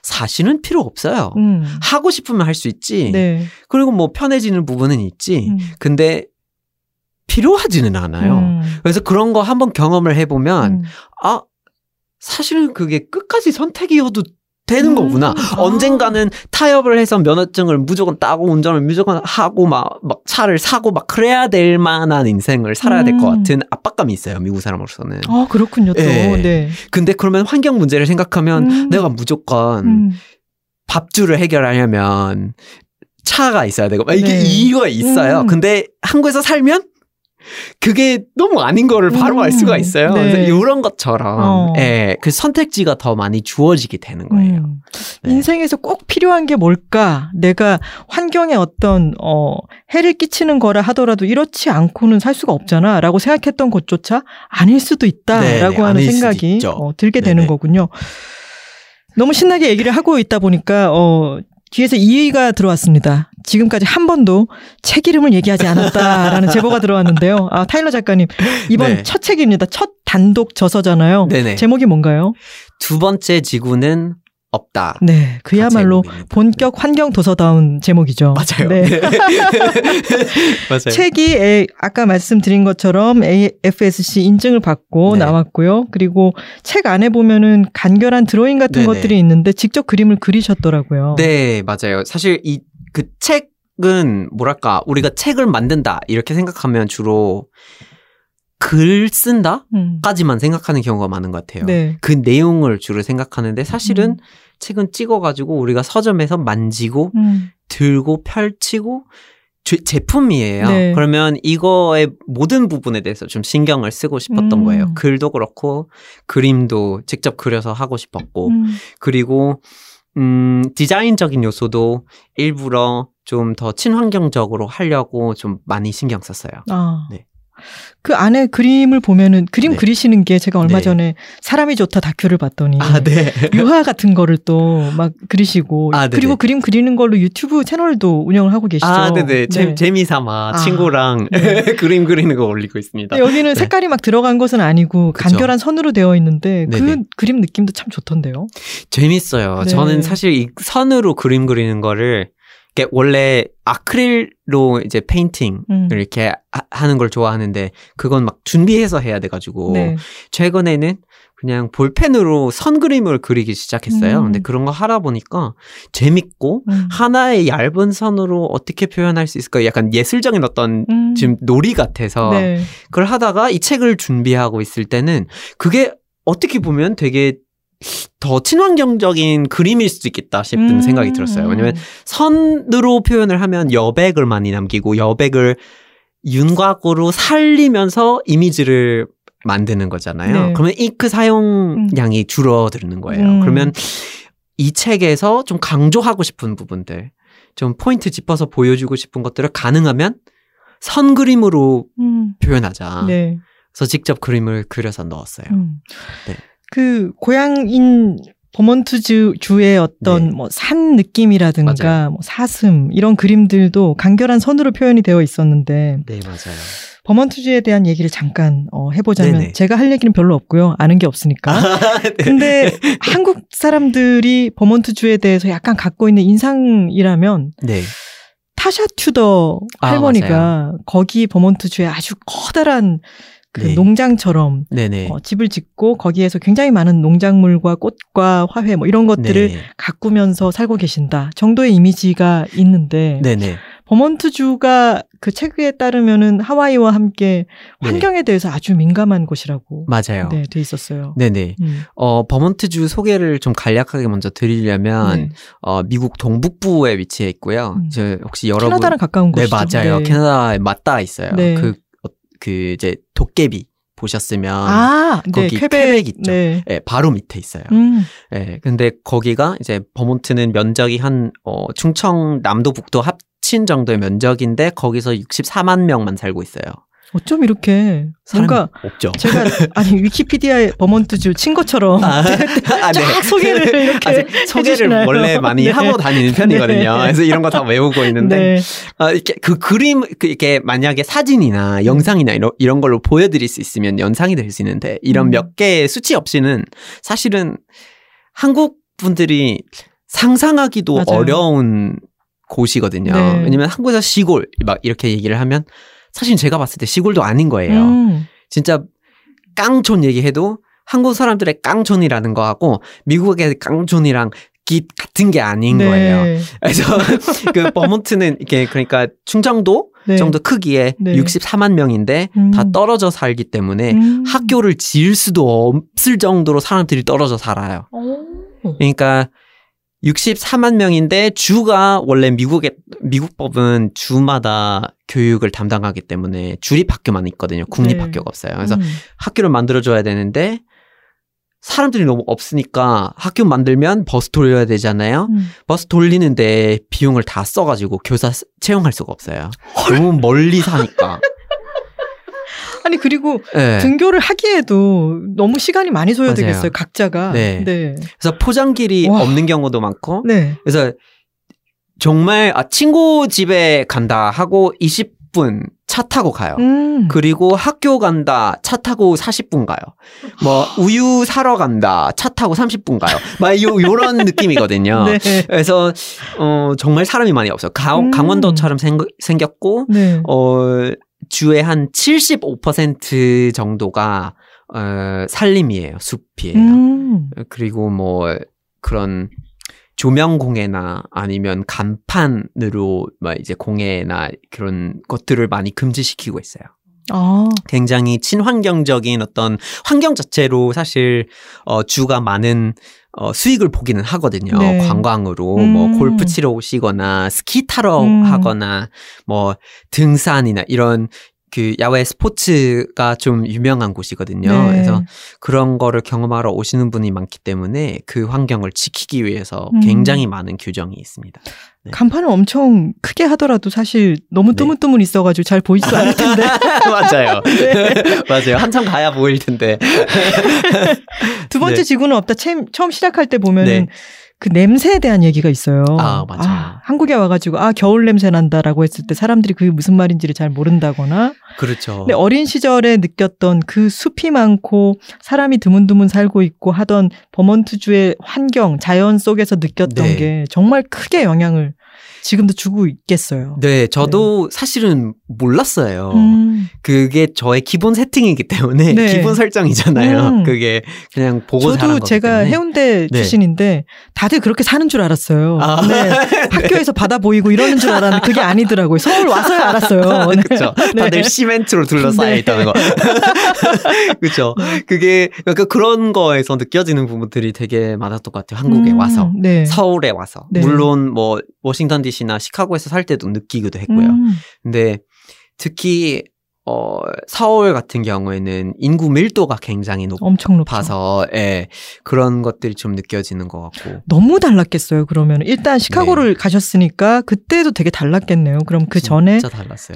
사실은 필요 없어요. 음. 하고 싶으면 할 수 있지. 네. 그리고 뭐 편해지는 부분은 있지. 음. 근데 필요하지는 않아요. 음. 그래서 그런 거 한번 경험을 해보면 음. 아 사실은 그게 끝까지 선택이어도 되는 음. 거구나. 아. 언젠가는 타협을 해서 면허증을 무조건 따고 운전을 무조건 하고 막, 막 차를 사고 막 그래야 될 만한 인생을 살아야 될것 음. 같은 압박감이 있어요. 미국 사람으로서는. 아, 그렇군요, 또. 예. 네. 근데 그러면 환경 문제를 생각하면 음. 내가 무조건 음. 밥줄을 해결하려면 차가 있어야 되고 막 이게 네. 이유가 있어요. 음. 근데 한국에서 살면 그게 너무 아닌 거를 바로 음, 알 수가 있어요. 네. 이런 것처럼 어. 예, 그 선택지가 더 많이 주어지게 되는 거예요. 음. 네. 인생에서 꼭 필요한 게 뭘까? 내가 환경에 어떤 어 해를 끼치는 거라 하더라도 이렇지 않고는 살 수가 없잖아라고 생각했던 것조차 아닐 수도 있다라고 네네, 하는 아닐 수도 생각이. 어, 들게 네네. 되는 거군요. 너무 신나게 얘기를 하고 있다 보니까 어 뒤에서 이의가 들어왔습니다. 지금까지 한 번도 책 이름을 얘기하지 않았다라는 제보가 들어왔는데요. 아, 타일러 작가님, 이번 네. 첫 책입니다. 첫 단독 저서잖아요. 네네. 제목이 뭔가요? 두 번째 지구는 없다. 네, 그야말로. 본격 환경 도서다운 제목이죠. 맞아요. 네. 맞아요. 책이 에, 아까 말씀드린 것처럼 AFSC 인증을 받고 네. 나왔고요. 그리고 책 안에 보면은 간결한 드로잉 같은 네네. 것들이 있는데 직접 그림을 그리셨더라고요. 네, 맞아요. 사실 이 그 책은 뭐랄까 우리가 책을 만든다 이렇게 생각하면 주로 글 쓴다 음. 까지만 생각하는 경우가 많은 것 같아요. 네. 그 내용을 주로 생각하는데 사실은 음. 책은 찍어가지고 우리가 서점에서 만지고 음. 들고 펼치고 제, 제품이에요. 네. 그러면 이거의 모든 부분에 대해서 좀 신경을 쓰고 싶었던 음. 거예요. 글도 그렇고 그림도 직접 그려서 하고 싶었고 음. 그리고 음, 디자인적인 요소도 일부러 좀 더 친환경적으로 하려고 좀 많이 신경 썼어요. 아. 네. 그 안에 그림을 보면은 그림 네. 그리시는 게 제가 얼마 네. 전에 사람이 좋다 다큐를 봤더니 네. 유화 같은 거를 또 막 그리시고 아. 그리고 그림 그리는 걸로 유튜브 채널도 운영을 하고 계시죠. 아, 네네. 재, 네. 재미삼아 아, 친구랑 네. 그림 그리는 거 올리고 있습니다. 여기는 네. 색깔이 막 들어간 것은 아니고. 간결한 선으로 되어 있는데 그 네네. 그림 느낌도 참 좋던데요. 재밌어요. 네. 저는 사실 이 선으로 그림 그리는 거를 이게 원래 아크릴로 이제 페인팅을 음. 이렇게 하, 는걸 좋아하는데 그건 막 준비해서 해야 돼가지고 네. 최근에는 그냥 볼펜으로 선 그림을 그리기 시작했어요. 음. 근데 그런 거 하다 보니까 재밌고 음. 하나의 얇은 선으로 어떻게 표현할 수 있을까? 약간 예술적인 어떤 음. 지금 놀이 같아서 네. 그걸 하다가 이 책을 준비하고 있을 때는 그게 어떻게 보면 되게 더 친환경적인 그림일 수도 있겠다 싶은 음. 생각이 들었어요. 왜냐면 선으로 표현을 하면 여백을 많이 남기고 여백을 윤곽으로 살리면서 이미지를 만드는 거잖아요. 네. 그러면 잉크 사용량이 줄어드는 거예요. 음. 그러면 이 책에서 좀 강조하고 싶은 부분들, 좀 포인트 짚어서 보여주고 싶은 것들을 가능하면 선 그림으로 음. 표현하자. 네. 그래서 직접 그림을 그려서 넣었어요. 음. 네. 그 고향인 버몬트주 주의 어떤 네. 뭐산 느낌이라든가 맞아요. 뭐 사슴 이런 그림들도 간결한 선으로 표현이 되어 있었는데 네, 맞아요. 버몬트주에 대한 얘기를 잠깐 어, 해보자면 네네. 제가 할 얘기는 별로 없고요 아는 게 없으니까 네. 근데 한국 사람들이 버몬트주에 대해서 약간 갖고 있는 인상이라면 네. 타샤 튜더 아, 할머니가 거기 버몬트주에 아주 커다란 그 네. 농장처럼. 어, 집을 짓고 거기에서 굉장히 많은 농작물과 꽃과 화훼 뭐 이런 것들을 네. 가꾸면서 살고 계신다 정도의 이미지가 있는데 네네. 버몬트주가 그 책에 따르면은 하와이와 함께 네. 환경에 대해서 아주 민감한 곳이라고 맞아요. 네, 돼 있었어요. 네네. 음. 어, 버몬트주 소개를 좀 간략하게 먼저 드리려면, 네. 어, 미국 동북부에 위치해 있고요. 음. 저 혹시 여러분. 캐나다랑 가까운 네, 곳이죠. 맞아요. 네. 캐나다에 맞닿아 있어요. 네. 그, 어, 그, 이제, 도깨비 보셨으면. 아, 네, 거기 퀘벡, 퀘벡 있죠. 네. 예, 바로 밑에 있어요. 음, 예, 근데 거기가 이제 버몬트는 면적이 한, 어, 충청 남도 북도 합친 정도의 면적인데 거기서 64만 명만 살고 있어요. 어쩜 이렇게 뭔가 없죠. 제가 아니 위키피디아에 버몬트주 친 것처럼 아, 아, 쫙 소개를 이렇게 아, 제- 소개를 해주시나요? 원래 많이 네. 하고 다니는 편이거든요. 네. 그래서 이런 거 다 외우고 있는데 네. 아, 이렇게 그 그림 그 이렇게 만약에 사진이나 영상이나 이런 이런 걸로 보여드릴 수 있으면 연상이 될 수 있는데 이런 음. 몇 개의 수치 없이는 사실은 한국 분들이 상상하기도 맞아요. 어려운 곳이거든요. 네. 왜냐면 한국에서 시골 막 이렇게 얘기를 하면 사실 제가 봤을 때 시골도 아닌 거예요. 음. 진짜 깡촌 얘기해도 한국 사람들의 깡촌이라는 거하고 미국의 깡촌이랑 깃 같은 게 아닌 네. 거예요. 그래서 그 버몬트는 이게 그러니까 충청도 네. 정도 크기에 네. 64만 명인데 음. 다 떨어져 살기 때문에 음. 학교를 지을 수도 없을 정도로 사람들이 떨어져 살아요. 오. 그러니까 64만 명인데 주가 원래 미국의 미국 법은 주마다 교육을 담당하기 때문에 주립 학교만 있거든요. 국립 네. 학교가 없어요. 그래서 음. 학교를 만들어 줘야 되는데 사람들이 너무 없으니까 학교 만들면 버스 돌려야 되잖아요. 음. 버스 돌리는데 비용을 다 써가지고 교사 스- 채용할 수가 없어요. 너무 멀리 사니까. 아니 그리고 네. 등교를 하기에도 너무 시간이 많이 소요되겠어요. 각자가. 네. 네. 그래서 포장길이 와. 없는 경우도 많고. 네. 그래서 정말 아 친구 집에 간다 하고 20분 차 타고 가요. 음. 그리고 학교 간다 차 타고 40분 가요. 뭐 우유 사러 간다 차 타고 30분 가요. 막 요, 요런 느낌이거든요. 네. 그래서 어 정말 사람이 많이 없어요. 강, 음. 강원도처럼 생, 생겼고 네. 어 주의 한 75% 정도가 어 산림이에요. 숲이에요. 음. 그리고 뭐 그런 조명 공예나 아니면 간판으로 막 이제 공예나 그런 것들을 많이 금지시키고 있어요. 아. 굉장히 친환경적인 어떤 환경 자체로 사실 어 주가 많은 어 수익을 보기는 하거든요. 네. 관광으로 음. 뭐 골프 치러 오시거나 스키 타러 음. 하거나 뭐 등산이나 이런 그 야외 스포츠가 좀 유명한 곳이거든요. 네. 그래서 그런 거를 경험하러 오시는 분이 많기 때문에 그 환경을 지키기 위해서 음. 굉장히 많은 규정이 있습니다. 네. 간판을 엄청 크게 하더라도 사실 너무 네. 뜨문뜨문 있어가지고 잘 보이지도 않을 텐데. 맞아요. 네. 맞아요. 한참 가야 보일 텐데. 두 번째 네. 지구는 없다. 처음, 시작할 때 보면은 네. 그 냄새에 대한 얘기가 있어요. 아, 맞아요. 한국에 와가지고 아 겨울 냄새 난다라고 했을 때 사람들이 그게 무슨 말인지를 잘 모른다거나. 그렇죠. 근데 어린 시절에 느꼈던 그 숲이 많고 사람이 드문드문 살고 있고 하던 버몬트주의 환경, 자연 속에서 느꼈던 네. 게 정말 크게 영향을 지금도 주고 있겠어요. 네, 저도 사실은 몰랐어요. 음, 그게 저의 기본 세팅이기 때문에 네. 기본 설정이잖아요. 음. 그게 그냥 보고 자란 저도 거기 제가. 해운대 네. 출신인데 다들 그렇게 사는 줄 알았어요. 아. 네. 학교에서 바다 보이고 이러는 줄 알았는데 그게 아니더라고요. 서울 와서야 알았어요. 네. 그렇죠. 다들 네. 시멘트로 둘러싸여 네. 있다는 거. 그렇죠. 그게 약간 그런 거에서 느껴지는 부분들이 되게 많았던 것 같아요. 한국에 음, 와서. 네. 서울에 와서. 네. 물론 뭐 워싱턴 DC나 시카고에서 살 때도 느끼기도 했고요. 음, 근데 특히 어 서울 같은 경우에는 인구 밀도가 굉장히 엄청 높죠. 높아서 예. 그런 것들이 좀 느껴지는 것 같고. 너무 달랐겠어요. 그러면 일단 시카고를 가셨으니까 그때도 되게 달랐겠네요. 그럼 그 전에.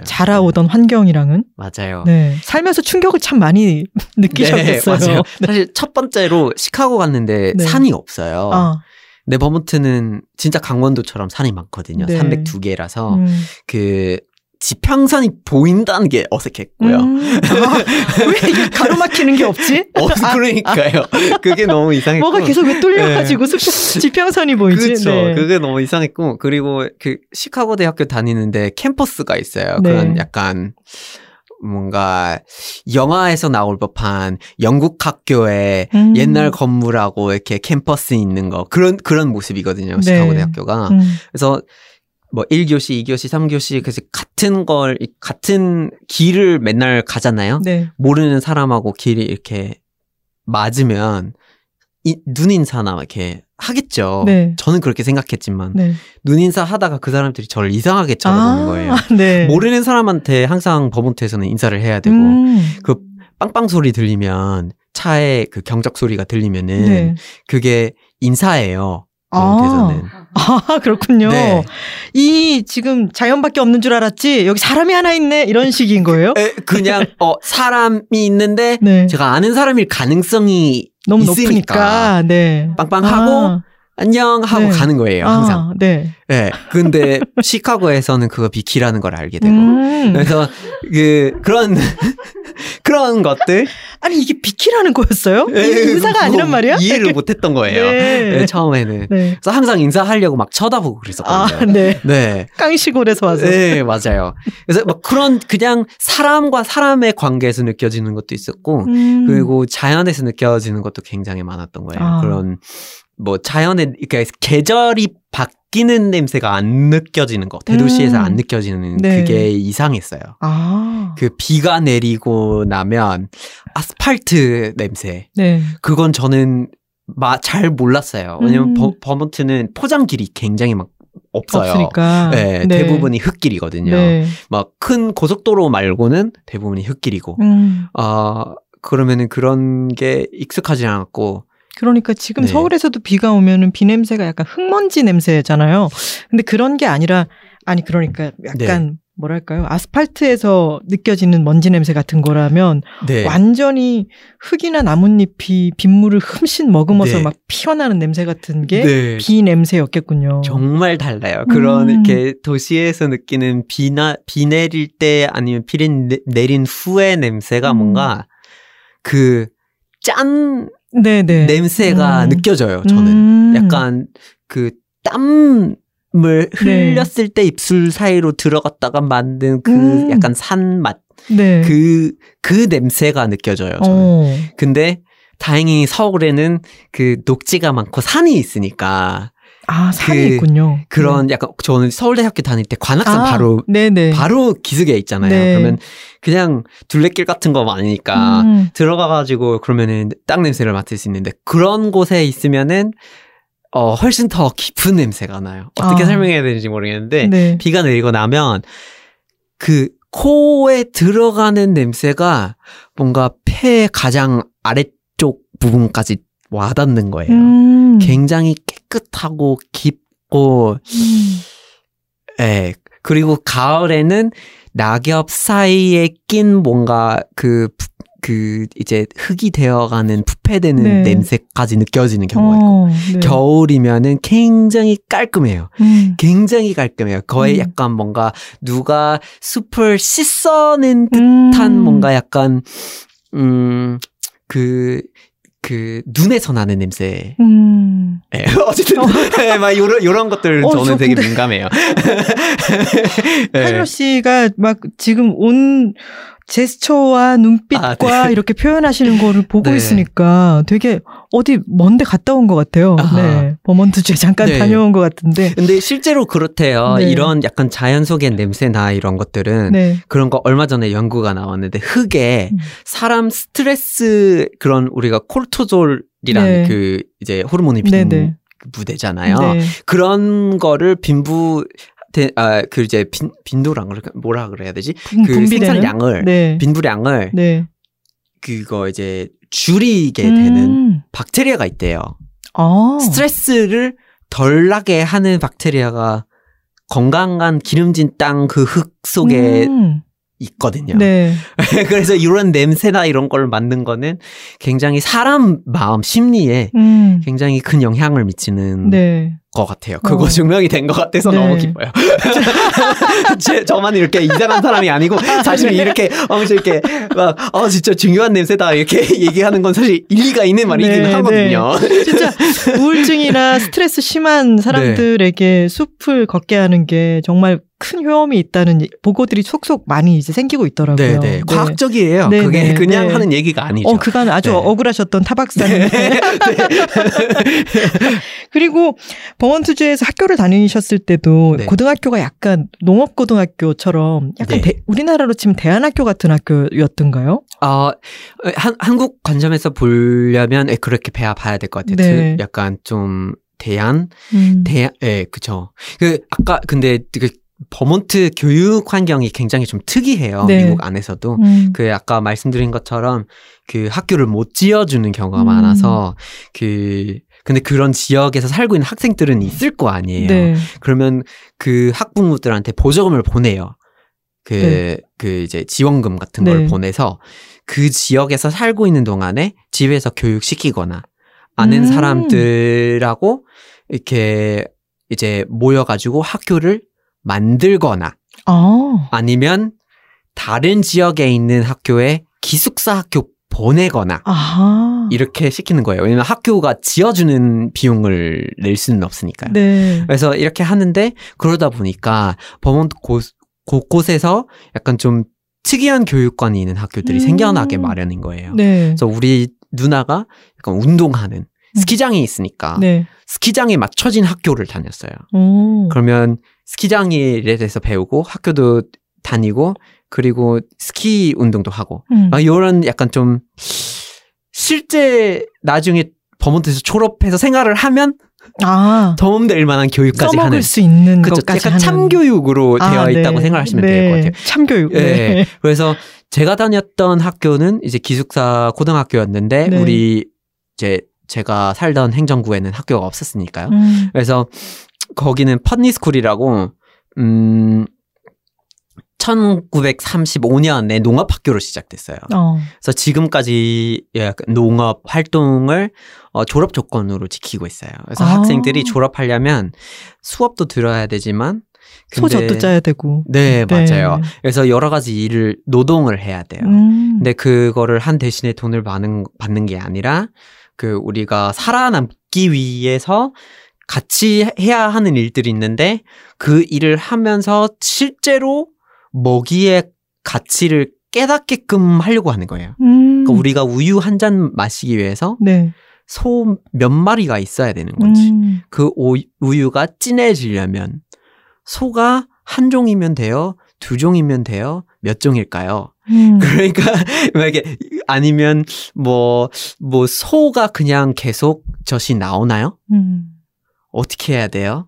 자라오던 환경이랑은 맞아요. 네 살면서 충격을 참 많이 느끼셨겠어요. 네, 맞아요. 사실 첫 번째로 시카고 갔는데 네. 산이 없어요. 아, 네, 버몬트는 진짜 강원도처럼 산이 많거든요. 네. 302개라서 음. 그 지평선이 보인다는 게 어색했고요. 음. 아, 왜 이게 가로막히는 게 없지? 어, 그러니까요. 그게 너무 이상했고. 뭐가 계속 왜 뚫려가지고 수- 지평선이 보이지? 그렇죠. 네. 그게 너무 이상했고 그리고 그 시카고 대학교 다니는데 캠퍼스가 있어요. 네. 그런 약간 뭔가 영화에서 나올 법한 영국 학교의 음. 옛날 건물하고 이렇게 캠퍼스 있는 거 그런 그런 모습이거든요. 네. 시카고 대학교가. 음. 그래서 뭐 1교시, 2교시, 3교시 그래서 같은 걸 이- 같은 길을 맨날 가잖아요. 네. 모르는 사람하고 길이 이렇게 맞으면 이, 눈인사나 이렇게 하겠죠. 네. 저는 그렇게 생각했지만 네. 눈인사 하다가 그 사람들이 저를 이상하게 쳐다보는 거예요. 네. 모르는 사람한테 항상 버몬트에서는 인사를 해야 되고 음. 그 빵빵 소리 들리면 차에 그 경적 소리가 들리면은 네. 그게 인사예요. 아. 아, 그렇군요. 네. 이 지금 자연밖에 없는 줄 알았지? 여기 사람이 하나 있네? 이런 식인 거예요? 에, 그냥 어 사람이 있는데 네. 제가 아는 사람일 가능성이 너무 있으니까 높으니까. 네. 빵빵하고 아, 안녕 하고 네. 가는 거예요 항상. 아, 네. 네. 근데 시카고에서는 그거 비키라는 걸 알게 되고 음. 그래서 그 그런 그런 것들 아니, 이게 비키라는 거였어요? 에, 이게 인사가 그거 아니란 말이야? 이해를 못했던 거예요. 네. 네, 처음에는. 네. 그래서 항상 인사하려고 막 쳐다보고 아, 그랬었거든요. 네. 네. 깡시골에서 와서. 네, 맞아요. 그래서 막 그런 그냥 사람과 사람의 관계에서 느껴지는 것도 있었고, 음. 그리고 자연에서 느껴지는 것도 굉장히 많았던 거예요. 아. 그런 뭐 자연의 그러니까 계절이 바뀌는 냄새가 안 느껴지는 거, 대도시에서 음. 안 느껴지는 네. 그게 이상했어요. 아. 그 비가 내리고 나면 아스팔트 냄새. 네. 그건 저는 마, 잘 몰랐어요. 왜냐면 음. 버, 버몬트는 포장길이 굉장히 막 없어요. 없으니까. 네, 대부분이 흙길이거든요. 네. 막큰 고속도로 말고는 대부분이 흙길이고. 음. 아, 그러면은 그런 게 익숙하지 않았고. 그러니까 지금 네. 서울에서도 비가 오면은 비 냄새가 약간 흙먼지 냄새잖아요. 근데 그런 게 아니라 아니 그러니까 약간 네. 뭐랄까요? 아스팔트에서 느껴지는 먼지 냄새 같은 거라면 네. 완전히 흙이나 나뭇잎이 빗물을 흠씬 머금어서 네. 막 피어나는 냄새 같은 게 네. 비 냄새였겠군요. 정말 달라요. 그런 음. 이렇게 도시에서 느끼는 비나 비 내릴 때 아니면 비 내- 내린 후의 냄새가 음. 뭔가 그 짠 네네. 냄새가 음. 느껴져요. 저는 음. 약간 그 땀을 네. 흘렸을 때 입술 사이로 들어갔다가 만든 그 음. 약간 산 맛 네. 그 그 냄새가 느껴져요. 저는. 어. 근데 다행히 서울에는 그 녹지가 많고 산이 있으니까 아 산이 그- 있군요. 그런 약간 저는 서울대학교 다닐 때 관악산 아, 바로 네네. 바로 기슭에 있잖아요. 네. 그러면 그냥 둘레길 같은 거 많으니까 음. 들어가 가지고 그러면은 땅 냄새를 맡을 수 있는데 그런 곳에 있으면은 어 훨씬 더 깊은 냄새가 나요. 어떻게 아. 설명해야 되는지 모르겠는데 네. 비가 내리고 나면 그 코에 들어가는 냄새가 뭔가 폐 가장 아래쪽 부분까지 와닿는 거예요. 음. 굉장히 깨 끗하고 깊고 음. 예. 그리고 가을에는 낙엽 사이에 낀 뭔가 그, 부- 그 이제 흙이 되어가는 부패되는 네. 냄새까지 느껴지는 경우가 있고 어, 네. 겨울이면은 굉장히 깔끔해요. 음. 굉장히 깔끔해요. 거의 음. 약간 뭔가 누가 숲을 씻어낸 음. 듯한 뭔가 약간 음그 그 눈에서 나는 냄새. 음. 예, 어쨌든 예, 막 요런 요런 것들 어, 저는 저 되게 민감해요. 예. 한효 씨가 막 지금 온 제스처와 눈빛과 아, 네. 이렇게 표현하시는 거를 보고 네. 있으니까 되게 어디 먼데 갔다 온 것 같아요. 아하. 네. 버먼트주에 잠깐 네. 다녀온 것 같은데. 근데 실제로 그렇대요. 네. 이런 약간 자연 속의 냄새나 이런 것들은 네. 그런 거 얼마 전에 연구가 나왔는데 흙에 음. 사람 스트레스 그런 우리가 콜토졸이란 네. 그 이제 호르몬이 네, 빈 네. 부대잖아요. 네. 그런 거를 빈부 아 그 이제 빈 빈도랑 뭐라 그래야 되지? 분- 그 분비되는? 생산량을 네. 빈부량을 네. 그거 이제 줄이게 되는 음. 박테리아가 있대요. 아. 스트레스를 덜 나게 하는 박테리아가 건강한 기름진 땅 그 흙 속에 음. 있거든요. 네. 그래서 이런 냄새나 이런 걸 맡는 거는 굉장히 사람 마음 심리에 음. 굉장히 큰 영향을 미치는 네. 것 같아요. 그거 어. 증명이 된 것 같아서 네. 너무 기뻐요. 제, 저만 이렇게 이상한 사람이 아니고 사실 이렇게 엄청 이렇게 막 어, 진짜 중요한 냄새다 이렇게 얘기하는 건 사실 일리가 있는 말이긴 네, 하거든요. 진짜 우울증이나 스트레스 심한 사람들에게 숲을 걷게 하는 게 정말 큰 효험이 있다는 보고들이 속속 많이 이제 생기고 있더라고요. 네, 네. 과학적이에요. 네, 그게 네, 그냥 네. 하는 얘기가 아니죠. 어, 그간 아주 네. 억울하셨던 타박사님. 그리고 버먼트주에서 학교를 다니셨을 때도 네. 고등학교가 약간 농업 고등학교처럼 약간 네. 대- 우리나라로 치면 대안학교 같은 학교였던가요? 어, 한, 한국 관점에서 보려면 예, 그렇게 배워 봐야 될 것 같아요. 네. 그 약간 좀 대안, 음. 대안, 예, 그쵸. 그 아까 근데 그 버몬트 교육 환경이 굉장히 좀 특이해요. 네. 미국 안에서도. 음. 그 아까 말씀드린 것처럼 그 학교를 못 지어주는 경우가 음. 많아서 그 근데 그런 지역에서 살고 있는 학생들은 있을 거 아니에요. 네. 그러면 그 학부모들한테 보조금을 보내요. 그, 네. 그 이제 지원금 같은 네. 걸 보내서 그 지역에서 살고 있는 동안에 집에서 교육시키거나 아는 음. 사람들하고 이렇게 이제 모여가지고 학교를 만들거나 아. 아니면 다른 지역에 있는 학교에 기숙사 학교 보내거나 아하. 이렇게 시키는 거예요. 왜냐면 학교가 지어주는 비용을 낼 수는 없으니까요. 네. 그래서 이렇게 하는데 그러다 보니까 버몬트 곳, 곳곳에서 약간 좀 특이한 교육관이 있는 학교들이 음. 생겨나게 마련인 거예요. 네. 그래서 우리 누나가 약간 운동하는 스키장이 있으니까 네. 스키장에 맞춰진 학교를 다녔어요. 오. 그러면 스키장에 대해서 배우고 학교도 다니고 그리고 스키 운동도 하고 음. 막 이런 약간 좀 실제 나중에 버몬트에서 졸업해서 생활을 하면 아, 도움될 만한 교육까지 하는 수 있는 그쵸. 것까지 약간 하는. 참교육으로 아, 되어 네. 있다고 생각하시면 네. 될것 같아요. 참교육. 예. 네. 그래서 제가 다녔던 학교는 이제 기숙사 고등학교였는데 네. 우리 이제 제가 살던 행정구에는 학교가 없었으니까요. 음, 그래서 거기는 펀니스쿨이라고 음 1935년에 농업학교로 시작됐어요. 어. 그래서 지금까지 약간 농업 활동을 어, 졸업 조건으로 지키고 있어요. 그래서 아. 학생들이 졸업하려면 수업도 들어야 되지만 소젖도 짜야 되고. 네, 네. 맞아요. 그래서 여러 가지 일을 노동을 해야 돼요. 음. 근데 그거를 한 대신에 돈을 받는, 받는 게 아니라 그 우리가 살아남기 위해서 같이 해야 하는 일들이 있는데 그 일을 하면서 실제로 먹이의 가치를 깨닫게끔 하려고 하는 거예요. 음. 그러니까 우리가 우유 한 잔 마시기 위해서 네. 소몇 마리가 있어야 되는 건지 음. 그 오- 우유가 진해지려면 소가 한 종이면 돼요? 두 종이면 돼요? 몇 종일까요? 음. 그러니까 만약에 아니면 뭐뭐 소가 그냥 계속 젖이 나오나요? 음. 어떻게 해야 돼요?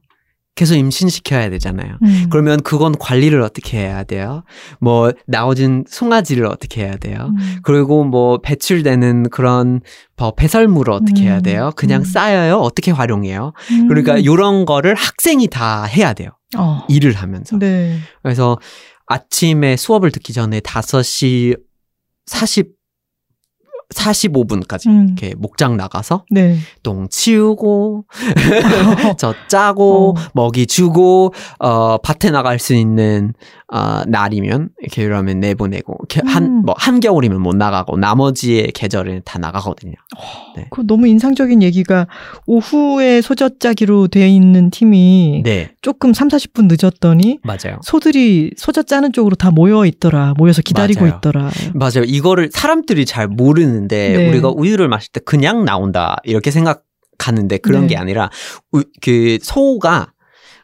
계속 임신시켜야 되잖아요. 음. 그러면 그건 관리를 어떻게 해야 돼요? 뭐 나오진 송아지를 어떻게 해야 돼요? 음. 그리고 뭐 배출되는 그런 뭐 배설물을 어떻게 해야 음. 돼요? 그냥 음. 쌓여요? 어떻게 활용해요? 음. 그러니까 이런 거를 학생이 다 해야 돼요. 어. 일을 하면서. 네. 그래서 아침에 수업을 듣기 전에 5시 40 45분까지 음. 이렇게 목장 나가서 네. 똥 치우고 저 짜고 어. 먹이 주고 어 밭에 나갈 수 있는 어 날이면 이렇게 이러면 내보내고 이렇게 음. 한뭐 한겨울이면 못 나가고 나머지의 계절에는 다 나가거든요. 그 너무 인상적인 얘기가 오후에 소젖 짜기로 되어 있는 팀이 네, 조금 3, 40분 늦었더니 맞아요. 소들이 소젖 짜는 쪽으로 다 모여 있더라. 모여서 기다리고 맞아요. 있더라. 맞아요. 이거를 사람들이 잘 모르는데 네. 우리가 우유를 마실 때 그냥 나온다 이렇게 생각하는데 그런 네. 게 아니라 우- 그 소가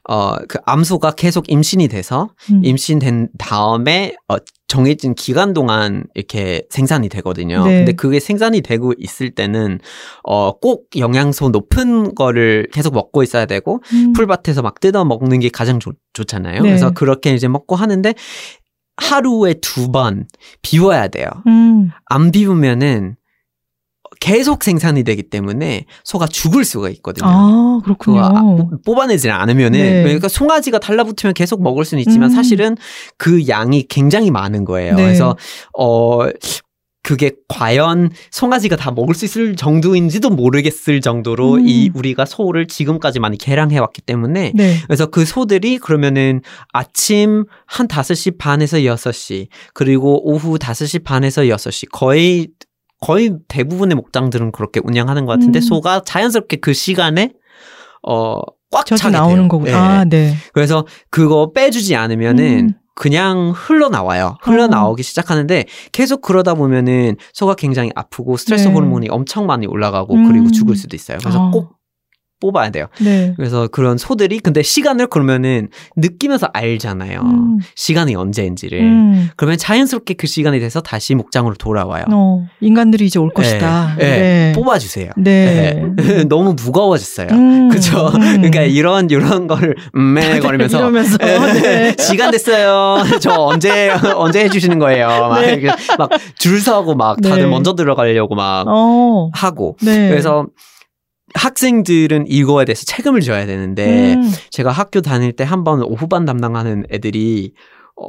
어 그 암소가 계속 임신이 돼서 음. 임신된 다음에 어 정해진 기간 동안 이렇게 생산이 되거든요. 네. 근데 그게 생산이 되고 있을 때는 어 꼭 영양소 높은 거를 계속 먹고 있어야 되고 음. 풀밭에서 막 뜯어 먹는 게 가장 좋, 좋잖아요. 네. 그래서 그렇게 이제 먹고 하는데 하루에 두 번 비워야 돼요. 음. 안 비우면은 계속 생산이 되기 때문에 소가 죽을 수가 있거든요. 아, 그렇군요. 아, 뽑아내지 않으면은 네. 그러니까 송아지가 달라붙으면 계속 먹을 수는 있지만 음. 사실은 그 양이 굉장히 많은 거예요. 네. 그래서 어 그게 과연 송아지가 다 먹을 수 있을 정도인지도 모르겠을 정도로 음. 이 우리가 소를 지금까지 많이 개량해 왔기 때문에 네. 그래서 그 소들이 그러면은 아침 한 5시 반에서 6시 그리고 오후 5시 반에서 6시 거의 거의 대부분의 목장들은 그렇게 운영하는 것 같은데 음. 소가 자연스럽게 그 시간에 어꽉 차게 나오는 돼요. 거구나. 예. 아, 네. 그래서 그거 빼주지 않으면은 음. 그냥 흘러나와요. 흘러나오기 시작하는데 계속 그러다 보면은 소가 굉장히 아프고 스트레스 네. 호르몬이 엄청 많이 올라가고 음. 그리고 죽을 수도 있어요. 그래서 아. 꼭 뽑아야 돼요. 네. 그래서 그런 소들이 근데 시간을 그러면은 느끼면서 알잖아요. 음. 시간이 언제인지를. 음. 그러면 자연스럽게 그 시간이 돼서 다시 목장으로 돌아와요. 어, 인간들이 이제 올 것이다. 예, 예. 네. 뽑아주세요. 네. 예. 너무 무거워졌어요. 음. 그죠? 음. 그러니까 이런 이런 거를 음매거리면서 이러면서. 네. 시간 됐어요. 저 언제 언제 해주시는 거예요? 네. 막줄 서고 막 다들 네. 먼저 들어가려고 막 어. 하고 네. 그래서 학생들은 이거에 대해서 책임을 져야 되는데 음. 제가 학교 다닐 때 한번 오후반 담당하는 애들이 어,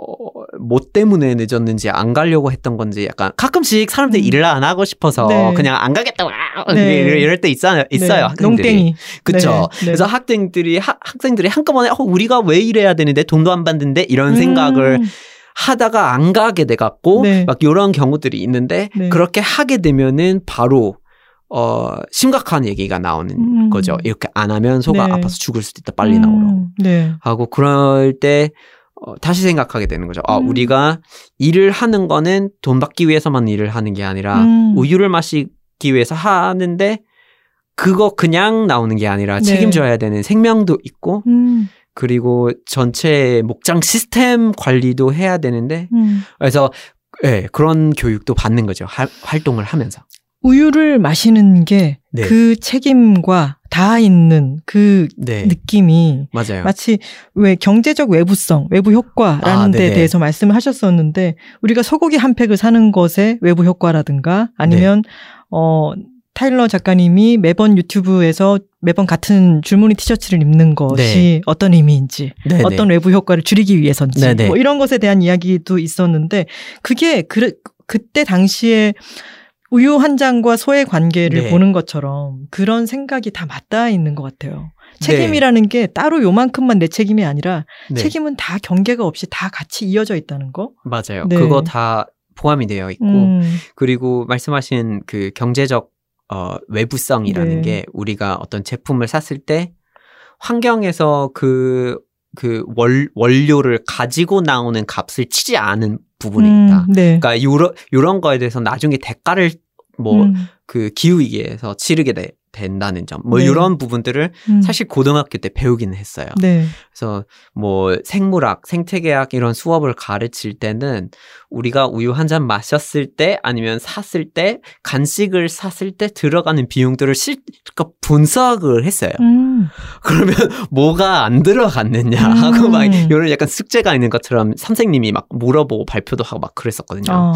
뭐 때문에 늦었는지 안 가려고 했던 건지 약간 가끔씩 사람들이 음. 일을 안 하고 싶어서 네. 그냥 안 가겠다고 네. 이럴, 이럴 때 있어요, 있어요 네. 학생들이. 농땡이. 그쵸. 네. 네. 그래서 학생들이, 하- 학생들이 한꺼번에, 어, 우리가 왜 이래야 되는데 돈도 안 받는데 이런 생각을 음. 하다가 안 가게 돼갖고, 네. 막 이런 경우들이 있는데, 네. 그렇게 하게 되면은 바로, 어, 심각한 얘기가 나오는 음. 거죠. 이렇게 안 하면 소가 네. 아파서 죽을 수도 있다, 빨리 나오라고. 음. 네. 하고, 그럴 때, 어, 다시 생각하게 되는 거죠. 아, 음. 우리가 일을 하는 거는 돈 받기 위해서만 일을 하는 게 아니라, 음. 우유를 마시기 위해서 하는데 그거 그냥 나오는 게 아니라 네. 책임져야 되는 생명도 있고 음. 그리고 전체 목장 시스템 관리도 해야 되는데 음. 그래서 예, 그런 교육도 받는 거죠. 하- 활동을 하면서. 우유를 마시는 게그 네. 책임과 다 있는 그 네. 느낌이 맞아요. 마치 왜 경제적 외부성, 외부 효과라는 아, 데. 대해서 말씀을 하셨었는데 우리가 소고기 한 팩을 사는 것의 외부 효과라든가 아니면 네. 어 타일러 작가님이 매번 유튜브에서 매번 같은 줄무늬 티셔츠를 입는 것이 네. 어떤 의미인지. 어떤 외부 효과를 줄이기 위해서인지. 뭐 이런 것에 대한 이야기도 있었는데 그게 그, 그때 당시에 우유 한 잔과 소의 관계를 네. 보는 것처럼 그런 생각이 다 맞닿아 있는 것 같아요. 네. 책임이라는 게 따로 요만큼만 내 책임이 아니라 네. 책임은 다 경계가 없이 다 같이 이어져 있다는 거. 맞아요. 네. 그거 다 포함이 되어 있고 음, 그리고 말씀하신 그 경제적 어, 외부성이라는 네. 게 우리가 어떤 제품을 샀을 때 환경에서 그, 그 월, 원료를 가지고 나오는 값을 치지 않은 부분이 음, 있다. 네. 그러니까 요런, 요런 거에 대해서 나중에 대가를 뭐 음, 그 기후위기에서 치르게 되- 된다는 점. 뭐 네. 이런 부분들을 음, 사실 고등학교 때 배우기는 했어요. 네. 그래서 뭐 생물학, 생태계학 이런 수업을 가르칠 때는 우리가 우유 한 잔 마셨을 때 아니면 샀을 때 간식을 샀을 때 들어가는 비용들을 실컷 분석을 했어요. 음, 그러면 뭐가 안 들어갔느냐 하고 음. 막 이런 약간 숙제가 있는 것처럼 선생님이 막 물어보고 발표도 하고 막 그랬었거든요. 어,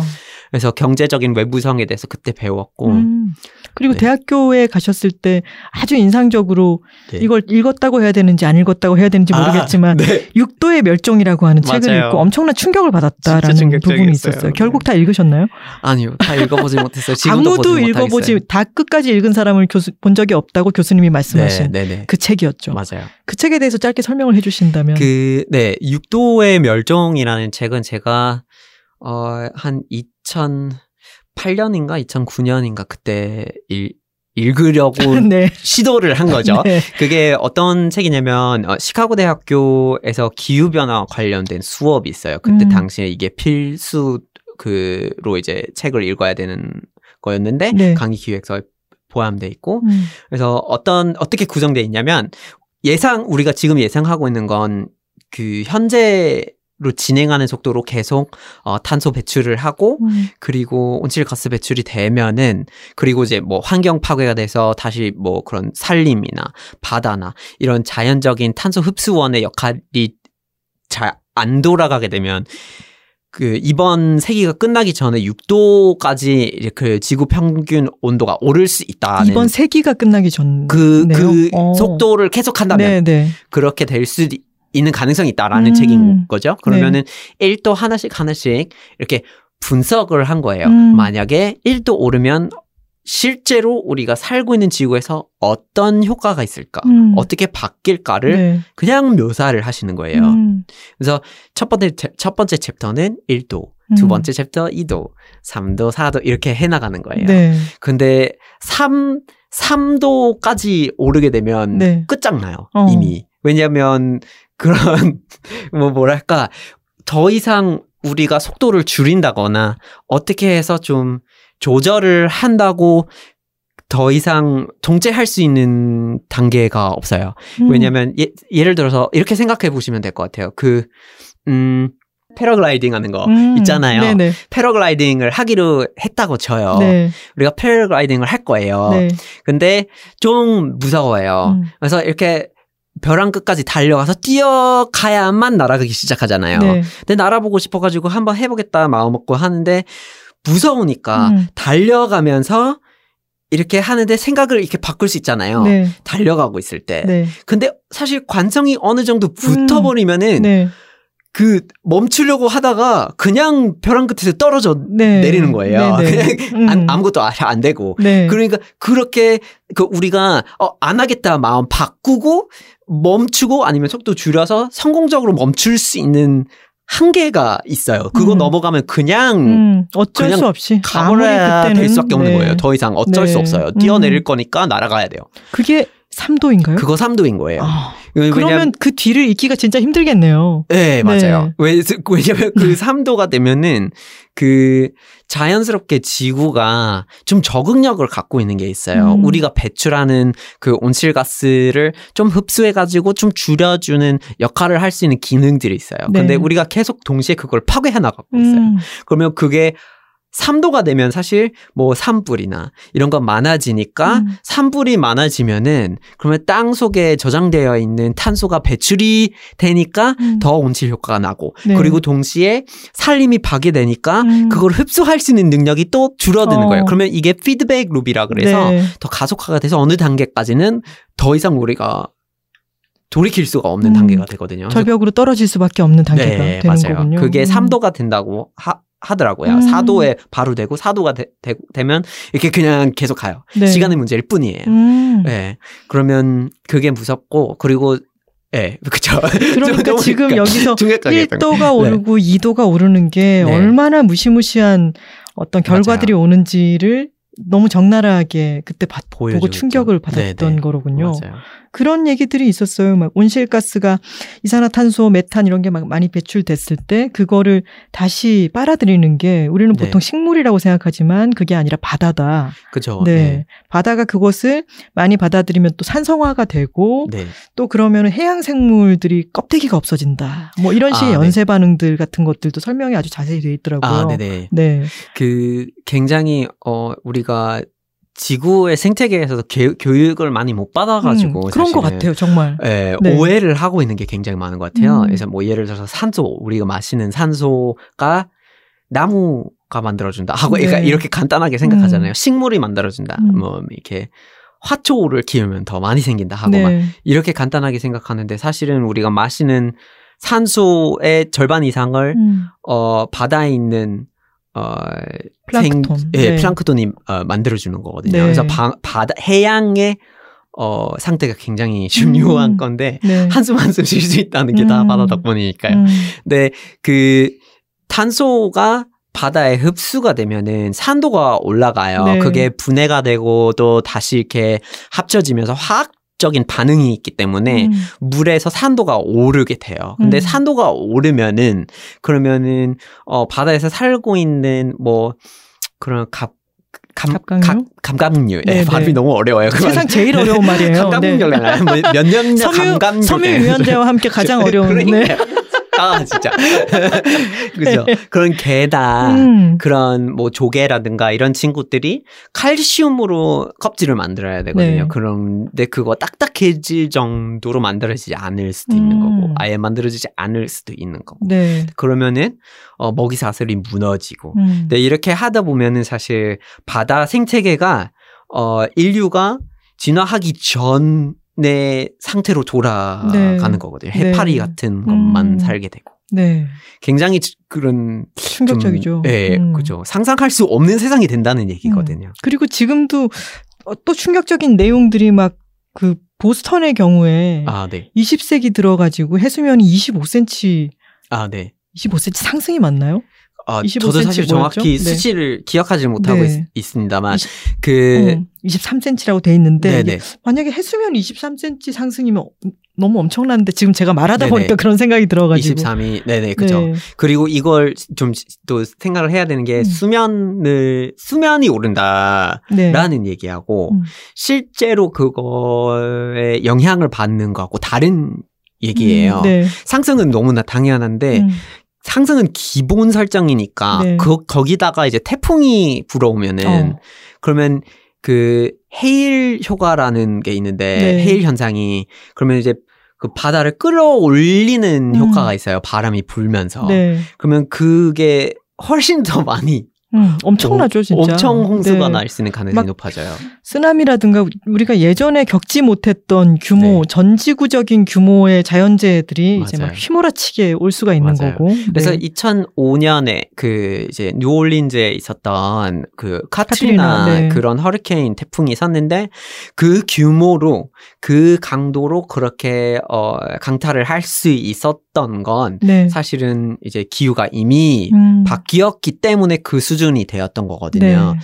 그래서 경제적인 외부성에 대해서 그때 배웠고 음. 그리고 네. 대학교에 가셨을 때 아주 인상적으로 네. 이걸 읽었다고 해야 되는지 안 읽었다고 해야 되는지 모르겠지만 아, 네. 육도의 멸종이라고 하는 책을 맞아요. 읽고 엄청난 충격을 받았다라는 부분이. 있었어요. 결국 다 읽으셨나요? 아니요 다 읽어보지 못했어요. 지금도 아무도 보지 읽어보지 못하겠어요. 다 끝까지 읽은 사람을 교수, 본 적이 없다고 교수님이 말씀하신 네, 네, 네. 그 책이었죠. 맞아요. 그 책에 대해서 짧게 설명을 해주신다면. 그, 네, 육도의 멸종이라는 책은 제가, 어, 한 2008년인가 2009년인가 그때 읽, 읽으려고 네. 시도를 한 거죠. 네. 그게 어떤 책이냐면, 어, 시카고 대학교에서 기후 변화 관련된 수업이 있어요. 그때 음. 당시에 이게 필수, 그로 이제 책을 읽어야 되는 거였는데, 네. 강의 기획서에 포함돼 있고, 음, 그래서 어떤 어떻게 구성되어 있냐면 예상 우리가 지금 예상하고 있는 건 그 현재 로 진행하는 속도로 계속 어, 탄소 배출을 하고 음, 그리고 온실가스 배출이 되면은 그리고 이제 뭐 환경 파괴가 돼서 다시 뭐 그런 산림이나 바다나 이런 자연적인 탄소 흡수원의 역할이 잘 안 돌아가게 되면 그 이번 세기가 끝나기 전에 6도까지 그 지구 평균 온도가 오를 수 있다는 이번 세기가 끝나기 전. 그, 네요? 그 어. 속도를 계속한다면 네, 네. 그렇게 될 수 있는 가능성이 있다라는 음. 책인 거죠. 그러면은 1도 하나씩 하나씩 이렇게 분석을 한 거예요. 음. 만약에 1도 오르면 실제로 우리가 살고 있는 지구에서 어떤 효과가 있을까? 음. 어떻게 바뀔까를 네. 그냥 묘사를 하시는 거예요. 음, 그래서 첫 번째 챕- 첫 번째 챕터는 1도, 음. 두 번째 챕터 2도, 3도, 4도 이렇게 해 나가는 거예요. 네. 근데 3 3도까지 오르게 되면 네. 끝장나요. 어. 이미. 왜냐면 그런 뭐 뭐랄까 더 이상 우리가 속도를 줄인다거나 어떻게 해서 좀 조절을 한다고 더 이상 통제할 수 있는 단계가 없어요. 음. 왜냐면 예, 예를 들어서 이렇게 생각해 보시면 될 것 같아요. 그 음, 패러글라이딩 하는 거 음, 있잖아요. 네네. 패러글라이딩을 하기로 했다고 쳐요. 네. 우리가 패러글라이딩을 할 거예요. 네. 근데 좀 무서워요. 음. 그래서 이렇게 벼랑 끝까지 달려가서 뛰어가야만 날아가기 시작하잖아요. 네. 근데 날아보고 싶어가지고 한번 해보겠다 마음 먹고 하는데 무서우니까 음. 달려가면서 이렇게 하는데 생각을 이렇게 바꿀 수 있잖아요. 네. 달려가고 있을 때. 네. 근데 사실 관성이 어느 정도 붙어버리면은 네. 그 멈추려고 하다가 그냥 벼랑 끝에서 떨어져 네. 내리는 거예요. 네, 네. 그냥 안- 음. 아무것도 아- 안 되고. 네. 그러니까 그렇게 그 우리가 어, 안 하겠다 마음 바꾸고 멈추고 아니면 속도 줄여서 성공적으로 멈출 수 있는 한계가 있어요. 그거 음. 넘어가면 그냥 음, 어쩔 그냥 수 없이 가버려야 될 수밖에 없는 네. 거예요. 더 이상 어쩔 네. 수 없어요. 음. 뛰어내릴 거니까 날아가야 돼요. 그게 3도인가요? 그거 3도인 거예요. 아, 왜냐면- 그러면 그 뒤를 잇기가 진짜 힘들겠네요. 네, 맞아요. 네. 왜, 왜냐면 그 3도가 되면은 그 자연스럽게 지구가 좀 적응력을 갖고 있는 게 있어요. 음. 우리가 배출하는 그 온실가스를 좀 흡수해가지고 좀 줄여주는 역할을 할 수 있는 기능들이 있어요. 네. 근데 우리가 계속 동시에 그걸 파괴해 나가고 있어요. 음, 그러면 그게 3도가 되면 사실 뭐 산불이나 이런 거 많아지니까 음. 산불이 많아지면은 그러면 땅 속에 저장되어 있는 탄소가 배출이 되니까 음. 더 온실 효과가 나고 네. 그리고 동시에 산림이 파괴되니까 음. 그걸 흡수할 수 있는 능력이 또 줄어드는 어. 거예요. 그러면 이게 피드백 룹이라 그래서 네. 더 가속화가 돼서 어느 단계까지는 더 이상 우리가 돌이킬 수가 없는 음. 단계가 되거든요. 절벽으로 떨어질 수밖에 없는 단계가 네, 되는 맞아요. 거군요. 그게 음. 3도가 된다고 하, 하더라고요. 음. 4도에 바로 되고 4도가 되, 면 이렇게 그냥 계속 가요. 네. 시간의 문제일 뿐이에요. 음. 네. 그러면 그게 무섭고 그리고 예, 그쵸. 그러니까 좀 지금 그러니까 여기서 중요하게 1도가 오르고 2도가 오르는 게 네. 얼마나 무시무시한 어떤 결과들이 오는지를 너무 적나라하게 그때 봐- 보고 충격을 있죠. 받았던 네네. 거로군요. 맞아요. 그런 얘기들이 있었어요. 막 온실가스가 이산화탄소, 메탄 이런 게 막 많이 배출됐을 때 그거를 다시 빨아들이는 게 우리는 네. 보통 식물이라고 생각하지만 그게 아니라 바다다. 그죠. 네. 바다가 그것을 많이 받아들이면 또 산성화가 되고 네. 또 그러면 해양 생물들이 껍데기가 없어진다. 뭐 이런 식의 아, 네. 연쇄 반응들 같은 것들도 설명이 아주 자세히 되어 있더라고요. 아, 네네. 네. 그 굉장히 어 우리가 지구의 생태계에서도 교, 교육을 많이 못 받아가지고 음, 그런 것 같아요, 정말. 예, 네. 오해를 하고 있는 게 굉장히 많은 것 같아요. 음. 그래서 뭐 예를 들어서 산소, 우리가 마시는 산소가 나무가 만들어준다 하고 네. 그러니까 이렇게 간단하게 생각하잖아요. 음. 식물이 만들어준다. 음. 뭐 이렇게 화초를 키우면 더 많이 생긴다 하고 막 네. 이렇게 간단하게 생각하는데 사실은 우리가 마시는 산소의 절반 이상을 음, 어 바다에 있는 어 플랑크톤. 생, 예, 네. 플랑크톤이 어, 만들어주는 거거든요. 네. 그래서 바, 바다 해양의 어 상태가 굉장히 중요한 음. 건데 네. 한숨 한숨 쉴 수 있다는 게다 음. 바다 덕분이니까요. 음, 근데 그 탄소가 바다에 흡수가 되면은 산도가 올라가요. 네. 그게 분해가 되고 또 다시 이렇게 합쳐지면서 화학 적인 반응이 있기 때문에 음, 물에서 산도가 오르게 돼요. 근데 음. 산도가 오르면은 그러면은 어 바다에서 살고 있는 뭐 그런 갑 감, 갑각류? 감, 감각류. 네, 네, 발음이 네. 너무 어려워요. 그만. 세상 제일 어려운 말이에요. 감각류. 네. 뭐몇 년째 섬유, 감각류. 섬유유연제와 함께 가장 어려운. 네. 그러니까요. 아, 진짜. 그죠. 그런 게다. 음, 그런 뭐 조개라든가 이런 친구들이 칼슘으로 껍질을 만들어야 되거든요. 네. 그런데 그거 딱딱해질 정도로 만들어지지 않을 수도 있는 음. 거고 아예 만들어지지 않을 수도 있는 거고 네. 그러면은 어, 먹이 사슬이 무너지고 음, 근데 이렇게 하다 보면은 사실 바다 생태계가 어 인류가 진화하기 전 의 상태로 돌아가는 네. 거거든요. 네. 해파리 같은 것만 음. 살게 되고 네. 굉장히 지- 그런 좀, 충격적이죠. 예, 음. 그죠. 상상할 수 없는 세상이 된다는 얘기거든요. 그리고 지금도 어, 또 충격적인 내용들이 막 그 보스턴의 경우에 아, 네. 20세기 들어가지고 해수면이 25cm, 아, 네. 25cm 상승이 맞나요? 아, 25cm 저도 사실 정확히 뭐였죠? 네. 수치를 기억하지 못하고 네. 있, 습니다만 이십- 그, 어, 23cm라고 돼 있는데 네네. 만약에 해수면이 23cm 상승이면 너무 엄청난데 지금 제가 말하다 네네. 보니까 그런 생각이 들어가지고 23이, 네네, 그죠. 네. 그리고 이걸 좀 또 생각을 해야 되는 게 음. 수면을, 수면이 오른다라는 네. 얘기하고 음. 실제로 그거에 영향을 받는 거하고 다른 얘기예요. 음, 네. 상승은 너무나 당연한데 음, 상승은 기본 설정이니까 네. 그, 거기다가 이제 태풍이 불어오면은 어. 그러면 그 헤일 효과라는 게 있는데 네. 헤일 현상이 그러면 이제 그 바다를 끌어올리는 음. 효과가 있어요. 바람이 불면서. 네. 그러면 그게 훨씬 더 많이 음, 엄청나죠, 진짜. 엄청 홍수가 네. 날 수 있는 가능성이 막 높아져요. 쓰나미라든가 우리가 예전에 겪지 못했던 규모, 네. 전 지구적인 규모의 자연재해들이 이제 막 맞아요. 휘몰아치게 올 수가 있는 맞아요. 거고. 그래서 네. 2005년에 그 이제 뉴올린즈에 있었던 그 카트리나, 카트리나, 네. 그런 허리케인 태풍이 있었는데 그 규모로 그 강도로 그렇게 어 강타를 할 수 있었 던 건 네. 사실은 이제 기후가 이미 음, 바뀌었기 때문에 그 수준이 되었던 거거든요. 네.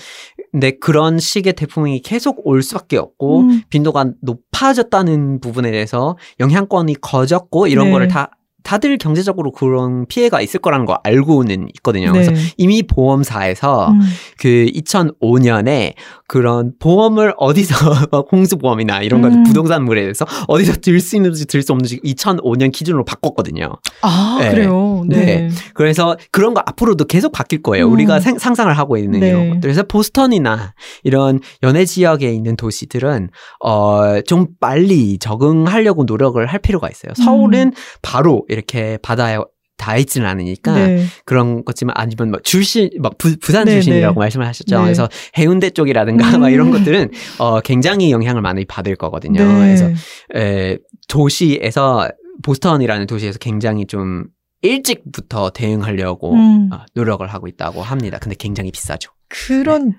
근데 그런 식의 태풍이 계속 올 수밖에 없고 음, 빈도가 높아졌다는 부분에 대해서 영향권이 커졌고 이런 네. 거를 다 다들 경제적으로 그런 피해가 있을 거라는 거 알고는 있거든요. 네. 그래서 이미 보험사에서 음. 그 2005년에 그런 보험을 어디서 막 홍수보험이나 이런 거 음. 부동산물에 대해서 어디서 들 수 있는지 들 수 없는지 2005년 기준으로 바꿨거든요. 아, 네. 그래요. 네. 네. 그래서 그런 거 앞으로도 계속 바뀔 거예요. 음. 우리가 생- 상상을 하고 있는 네. 이런 것들. 그래서 보스턴이나 이런 연해 지역에 있는 도시들은 어, 좀 빨리 적응하려고 노력을 할 필요가 있어요. 서울은 바로 이렇게 바다에 다 있지는 않으니까 음. 네. 그런 거지만 아니면 막 출신 막 부, 부산 네, 출신이라고 네. 말씀을 하셨죠. 네. 그래서 해운대 쪽이라든가 음. 막 이런 것들은 어 굉장히 영향을 많이 받을 거거든요. 네. 그래서 에, 도시에서 보스턴이라는 도시에서 굉장히 좀 일찍부터 대응하려고 음. 어, 노력을 하고 있다고 합니다. 근데 굉장히 비싸죠. 그런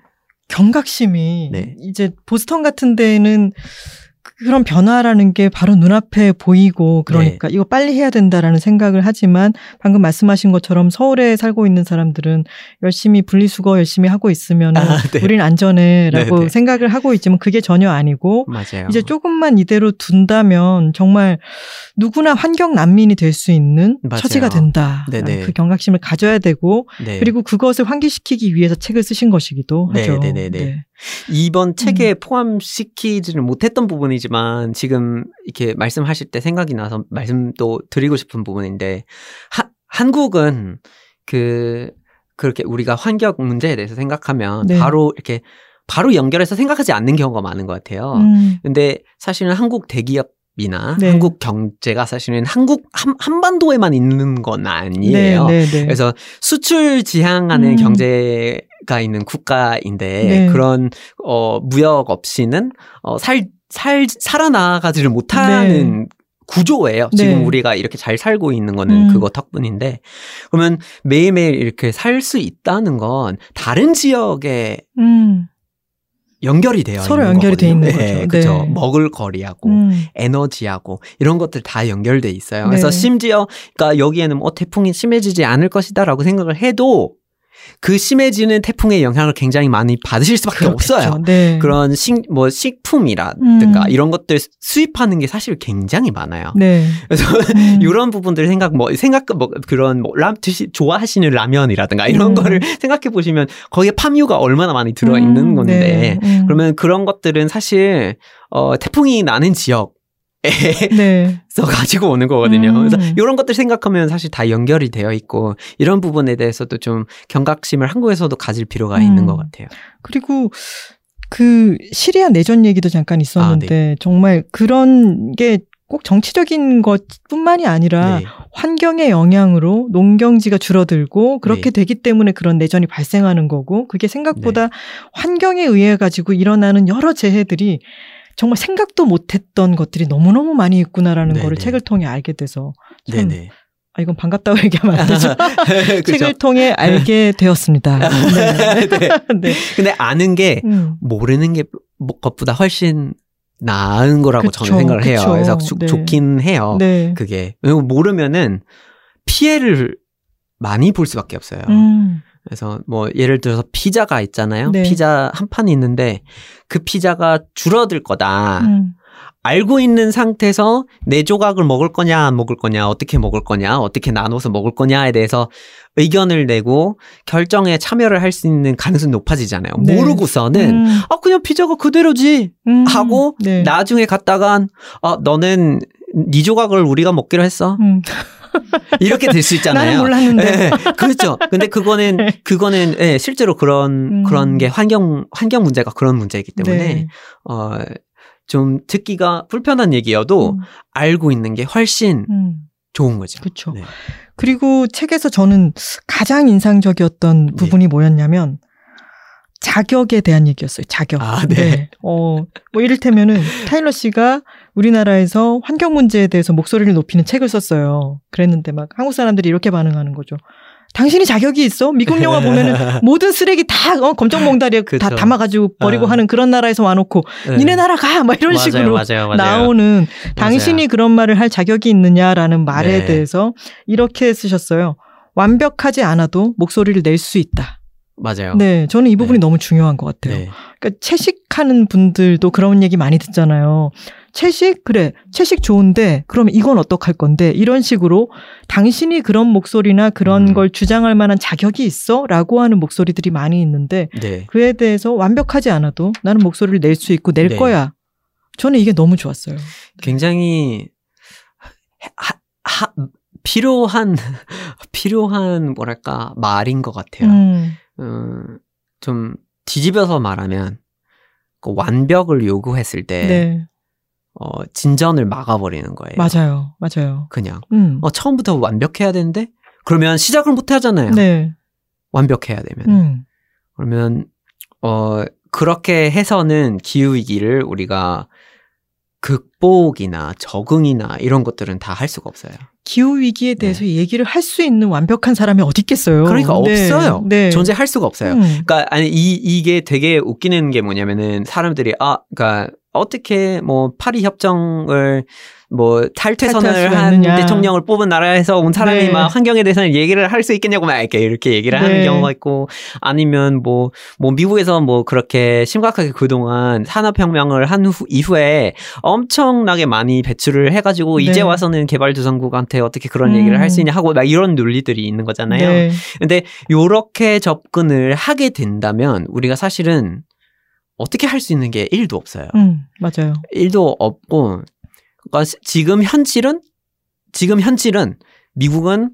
경각심이 네. 이제 보스턴 같은 데는 그런 변화라는 게 바로 눈앞에 보이고 그러니까 이거 빨리 해야 된다라는 생각을 하지만 방금 말씀하신 것처럼 서울에 살고 있는 사람들은 열심히 분리수거 열심히 하고 있으면 은 아, 네. 우린 안전해라고 네, 네. 생각을 하고 있지만 그게 전혀 아니고 맞아요. 이제 조금만 이대로 둔다면 정말 누구나 환경 난민이 될 수 있는 맞아요. 처지가 된다. 네네. 그 경각심을 가져야 되고 네. 그리고 그것을 환기시키기 위해서 책을 쓰신 것이기도 네, 하죠. 네, 네, 네. 이번 책에 포함시키지는 못했던 부분이 지만 지금 이렇게 말씀하실 때 생각이 나서 말씀도 드리고 싶은 부분인데 하, 한국은 그 그렇게 우리가 환경 문제에 대해서 생각하면 네. 바로 이렇게 바로 연결해서 생각하지 않는 경우가 많은 것 같아요. 음, 근데 사실은 한국 대기업 이나 네. 한국 경제가 사실은 한국 한, 한반도에만 있는 건 아니에요. 네, 네, 네. 그래서 수출 지향하는 음. 경제가 있는 국가인데 네. 그런 어 무역 없이는 어살 살 살아나가지를 못하는 구조예요. 네. 지금 우리가 이렇게 잘 살고 있는 거는 음. 그거 덕분인데 그러면 매일매일 이렇게 살 수 있다는 건 다른 지역에 음, 연결이 되어 서로 있는 연결이 돼 거거든요. 있는 네, 거죠. 그죠. 네. 먹을 거리하고 음, 에너지하고 이런 것들 다 연결돼 있어요. 그래서 네. 심지어 그러니까 여기에는 뭐 태풍이 심해지지 않을 것이다라고 생각을 해도 그 심해지는 태풍의 영향을 굉장히 많이 받으실 수밖에 그렇겠죠. 없어요. 네. 그런 식, 뭐 식품이라든가 음. 이런 것들 수입하는 게 사실 굉장히 많아요. 네. 그래서 음. 이런 부분들 생각 뭐 생각 뭐 그런 뭐 람 드시 좋아하시는 라면이라든가 이런 음. 거를 생각해 보시면 거기에 팜유가 얼마나 많이 들어 있는 음, 건데 네. 음. 그러면 그런 것들은 사실 어 태풍이 나는 지역 네. 서 가지고 오는 거거든요. 음. 그래서 이런 것들 생각하면 사실 다 연결이 되어 있고 이런 부분에 대해서도 좀 경각심을 한국에서도 가질 필요가 음. 있는 것 같아요. 그리고 그 시리아 내전 얘기도 잠깐 있었는데 아, 네. 정말 그런 게 꼭 정치적인 것뿐만이 아니라 네. 환경의 영향으로 농경지가 줄어들고 그렇게 네. 되기 때문에 그런 내전이 발생하는 거고 그게 생각보다 네. 환경에 의해 가지고 일어나는 여러 재해들이 정말 생각도 못했던 것들이 너무너무 많이 있구나라는 네, 거를 네. 책을 통해 알게 돼서 참, 네네. 아 이건 반갑다고 얘기하면 안 되죠. 책을 통해 알게 되었습니다. 네. 네. 네. 근데 아는 게 음. 모르는 게 뭐- 것보다 훨씬 나은 거라고 그쵸, 저는 생각을 해요. 그쵸. 그래서 좋- 네. 좋긴 해요. 네. 그게 모르면은 피해를 많이 볼 수밖에 없어요. 음. 그래서 뭐 예를 들어서 피자가 있잖아요. 네. 피자 한 판이 있는데 그 피자가 줄어들 거다. 음. 알고 있는 상태에서 네 조각을 먹을 거냐 안 먹을 거냐 어떻게 먹을 거냐 어떻게 나눠서 먹을 거냐에 대해서 의견을 내고 결정에 참여를 할 수 있는 가능성이 높아지잖아요. 네. 모르고서는 음. 아 그냥 피자가 그대로지 음. 하고 네. 나중에 갔다간 아 너는 네 조각을 우리가 먹기로 했어 음. 이렇게 될 수 있잖아요. 나는 몰랐는데. 예, 그렇죠. 근데 그거는 그거는 예, 실제로 그런 음. 그런 게 환경 환경 문제가 그런 문제이기 때문에 네. 어. 좀 듣기가 불편한 얘기여도 음. 알고 있는 게 훨씬 음. 좋은 거죠. 그렇죠. 네. 그리고 책에서 저는 가장 인상적이었던 네. 부분이 뭐였냐면 자격에 대한 얘기였어요. 자격. 아, 네. 어, 뭐 이를테면은 타일러 씨가 우리나라에서 환경 문제에 대해서 목소리를 높이는 책을 썼어요. 그랬는데 막 한국 사람들이 이렇게 반응하는 거죠. 당신이 자격이 있어? 미국 영화 보면은 모든 쓰레기 다 어, 검정 몽다리에 다. 담아가지고 버리고 아. 하는 그런 나라에서 와놓고 네. 니네 나라 가! 막 이런 맞아요, 식으로 맞아요, 맞아요. 나오는 당신이 그런 말을 할 자격이 있느냐라는 말에 네. 대해서 이렇게 쓰셨어요. 완벽하지 않아도 목소리를 낼 수 있다. 맞아요. 네, 저는 이 부분이 네. 너무 중요한 것 같아요. 네. 그러니까 채식하는 분들도 그런 얘기 많이 듣잖아요. 채식 그래 채식 좋은데 그럼 이건 어떡할 건데 이런 식으로 당신이 그런 목소리나 그런 음. 걸 주장할 만한 자격이 있어라고 하는 목소리들이 많이 있는데 네. 그에 대해서 완벽하지 않아도 나는 목소리를 낼 수 있고 낼 네. 거야. 저는 이게 너무 좋았어요. 굉장히 하, 하, 필요한 필요한 뭐랄까 말인 것 같아요. 음, 음, 좀 뒤집어서 말하면 그 완벽을 요구했을 때 네, 어, 진전을 막아버리는 거예요. 맞아요, 맞아요. 그냥. 음, 어, 처음부터 완벽해야 되는데 그러면 시작을 못 하잖아요. 네, 완벽해야 되면. 음, 그러면 어 그렇게 해서는 기후 위기를 우리가 극복이나 적응이나 이런 것들은 다 할 수가 없어요. 기후 위기에 대해서 얘기를 할 수 있는 완벽한 사람이 어디 있겠어요? 네. 그러니까 네, 없어요. 네. 존재할 수가 없어요. 음, 그러니까 아니 이 이게 되게 웃기는 게 뭐냐면은 사람들이 아 그러니까 어떻게 뭐 파리 협정을 뭐 탈퇴선을 한 있느냐. 대통령을 뽑은 나라에서 온 사람이 네. 막 환경에 대해서는 얘기를 할 수 있겠냐고 막 이렇게 이렇게 얘기를 하는 네. 경우가 있고 아니면 뭐뭐 미국에서 뭐 그렇게 심각하게 그동안 산업혁명을 한 후, 이후에 엄청나게 많이 배출을 해가지고 네. 이제 와서는 개발도상국한테 어떻게 그런 얘기를 음. 할수 있냐 하고 막 이런 논리들이 있는 거잖아요. 네. 근데 요렇게 접근을 하게 된다면 우리가 사실은 어떻게 할 수 있는 게 1도 없어요. 음, 맞아요. 1도 없고 그러니까 시- 지금 현실은 지금 현실은 미국은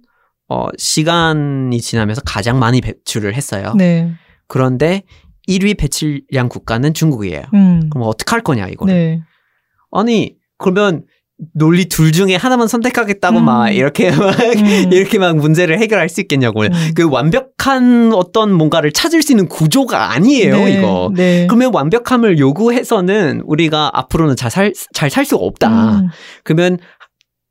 어 시간이 지나면서 가장 많이 배출을 했어요. 네, 그런데 1위 배출량 국가는 중국이에요. 음, 그럼 어떻게 할 거냐 이거를. 네, 아니 그러면 논리 둘 중에 하나만 선택하겠다고 음. 막 이렇게 막 음. 이렇게 막 문제를 해결할 수 있겠냐고요. 음. 그 완벽한 어떤 뭔가를 찾을 수 있는 구조가 아니에요, 네, 이거. 네. 그러면 완벽함을 요구해서는 우리가 앞으로는 잘 살, 잘 살 수가 없다. 음, 그러면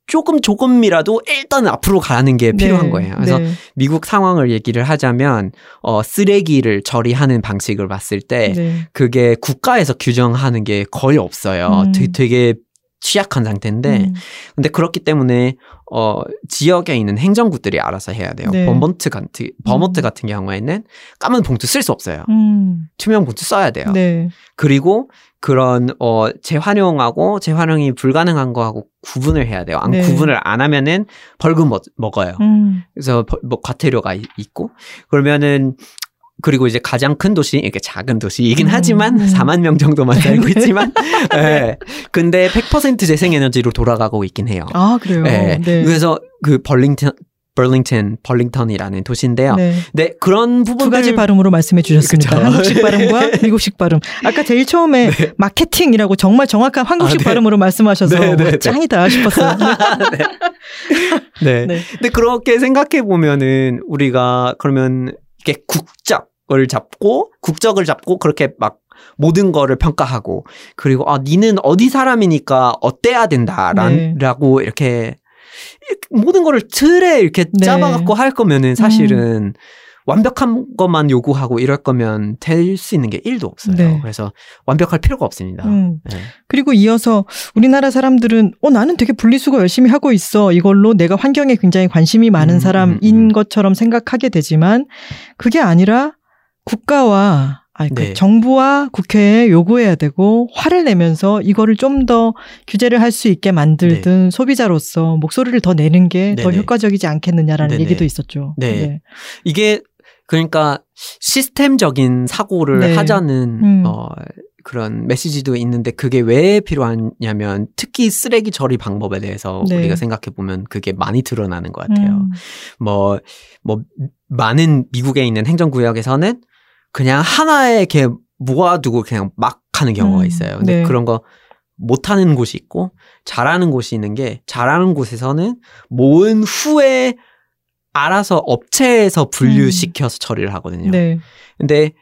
조금 조금이라도 일단 앞으로 가는 게 필요한 네, 거예요. 그래서 네, 미국 상황을 얘기를 하자면 어 쓰레기를 처리하는 방식을 봤을 때 네. 그게 국가에서 규정하는 게 거의 없어요. 음. 되게, 되게 취약한 상태인데 음, 근데 그렇기 때문에 어 지역에 있는 행정국들이 알아서 해야 돼요. 네. 버몬트 같은 버몬트 음. 같은 경우에는 까만 봉투 쓸 수 없어요. 음, 투명 봉투 써야 돼요. 네, 그리고 그런 어 재활용하고 재활용이 불가능한 거하고 구분을 해야 돼요. 안 네. 구분을 안 하면은 벌금 먹, 먹어요. 음, 그래서 벌- 뭐 과태료가 이- 있고 그러면은 그리고 이제 가장 큰 도시 이렇게 작은 도시이긴 음, 하지만 음. 4만 명 정도만 살고 있지만 예. 근데 100% 재생에너지로 돌아가고 있긴 해요. 아 그래요. 예. 네, 그래서 그 벌링턴 벌링턴 벌링턴이라는 도시인데요. 네, 네. 그런 부분들 두 가지 발음으로 말씀해 주셨습니다. 그쵸. 한국식 발음과 미국식 발음. 아까 제일 처음에 마케팅이라고 정말 정확한 한국식 아, 네. 발음으로 말씀하셔서 네, 네, 와, 네. 짱이다 싶었어요. 네. 네. 근데 그렇게 생각해 보면은 우리가 그러면 이렇게 국적 을 잡고 국적을 잡고 그렇게 막 모든 거를 평가하고 그리고 아 니는 어디 사람이니까 어때야 된다라고 이렇게 이렇게 모든 거를 틀에 이렇게 네. 잡아갖고 할 거면은 사실은 완벽한 것만 요구하고 이럴 거면 될 수 있는 게 1도 없어요. 네. 그래서 완벽할 필요가 없습니다. 음. 네. 그리고 이어서 우리나라 사람들은 어 나는 되게 분리수거 열심히 하고 있어. 이걸로 내가 환경에 굉장히 관심이 많은 음, 사람인 음, 음. 것처럼 생각하게 되지만 그게 아니라 국가와 아니, 그 네. 정부와 국회에 요구해야 되고 화를 내면서 이거를 좀 더 규제를 할 수 있게 만들든 소비자로서 목소리를 더 내는 게더 네. 효과적이지 않겠느냐라는 네네. 얘기도 있었죠. 네. 이게 그러니까 시스템적인 사고를 네. 하자는 음. 어 그런 메시지도 있는데 그게 왜 필요하냐면 특히 쓰레기 처리 방법에 대해서 네. 우리가 생각해 보면 그게 많이 드러나는 것 같아요. 음, 뭐뭐 많은 미국에 있는 행정구역에서는 그냥 하나에 이렇게 모아두고 그냥 막 하는 경우가 음, 있어요. 근데 네. 그런 거 못하는 곳이 있고 잘하는 곳이 있는 게 잘하는 곳에서는 모은 후에 알아서 업체에서 분류시켜서 처리를 하거든요. 네. 근데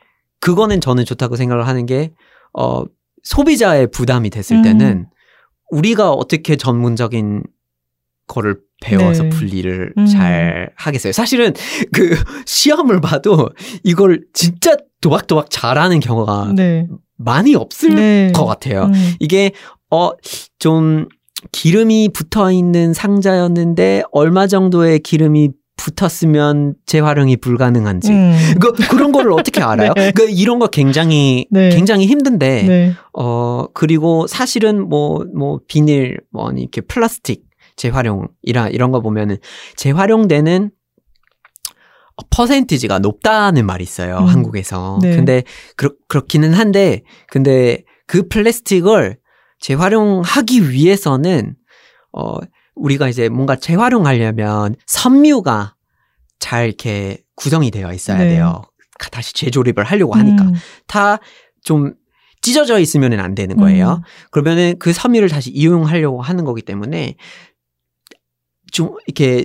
그거는 저는 좋다고 생각을 하는 게, 어, 소비자의 부담이 됐을 음. 때는 우리가 어떻게 전문적인 거를 배워서 네. 분리를 음. 잘 하겠어요. 사실은 그 시험을 봐도 이걸 진짜 도박도박 잘하는 경우가 네. 많이 없을 네. 것 같아요. 음, 이게 어 좀 기름이 붙어 있는 상자였는데 얼마 정도의 기름이 붙었으면 재활용이 불가능한지. 음. 그, 그런 거를 어떻게 알아요? 네. 그 이런 거 굉장히 네. 굉장히 힘든데 네. 어 그리고 사실은 뭐뭐 비닐 뭐 이렇게 플라스틱 재활용이라 이런 거 보면은 재활용되는 퍼센티지가 높다는 말이 있어요 음. 한국에서. 네. 근데 그렇 그렇기는 한데 근데 그 플라스틱을 재활용하기 위해서는 어 우리가 이제 뭔가 재활용하려면 섬유가 잘 이렇게 구성이 되어 있어야 네. 돼요. 다시 재조립을 하려고 하니까 음. 다좀 찢어져 있으면 안 되는 거예요. 음. 그러면은 그 섬유를 다시 이용하려고 하는 거기 때문에 좀 이렇게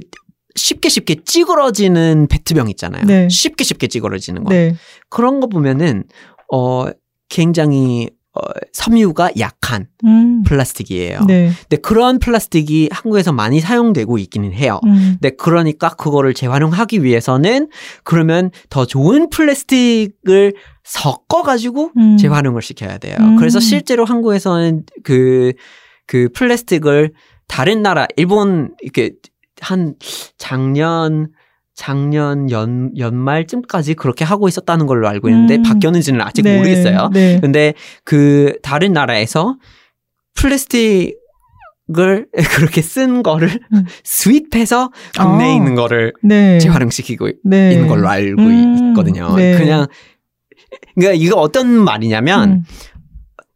쉽게 쉽게 찌그러지는 페트병 있잖아요. 네. 쉽게 쉽게 찌그러지는 거. 네. 그런 거 보면은 어 굉장히 어, 섬유가 약한 음. 플라스틱이에요. 네. 근데 그런 플라스틱이 한국에서 많이 사용되고 있기는 해요. 음. 네, 그러니까 그거를 재활용하기 위해서는 그러면 더 좋은 플라스틱을 섞어가지고 음. 재활용을 시켜야 돼요. 음. 그래서 실제로 한국에서는 그, 그 플라스틱을 다른 나라, 일본, 이렇게 한 작년, 작년 연, 연말쯤까지 그렇게 하고 있었다는 걸로 알고 있는데 음. 바뀌었는지는 아직 네. 모르겠어요. 네. 근데 그 다른 나라에서 플라스틱을 그렇게 쓴 거를 음. 수입해서 국내에 아. 있는 거를 네. 재활용시키고 네. 있는 걸로 알고 음. 있거든요. 네. 그냥 그러니까 이거 어떤 말이냐면 음.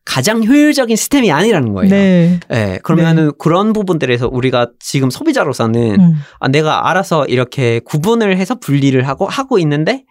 가장 효율적인 시스템이 아니라는 거예요. 네. 예, 그러면은 그런 부분들에서 우리가 지금 소비자로서는 음. 아, 내가 알아서 이렇게 구분을 해서 분리를 하고 하고 있는데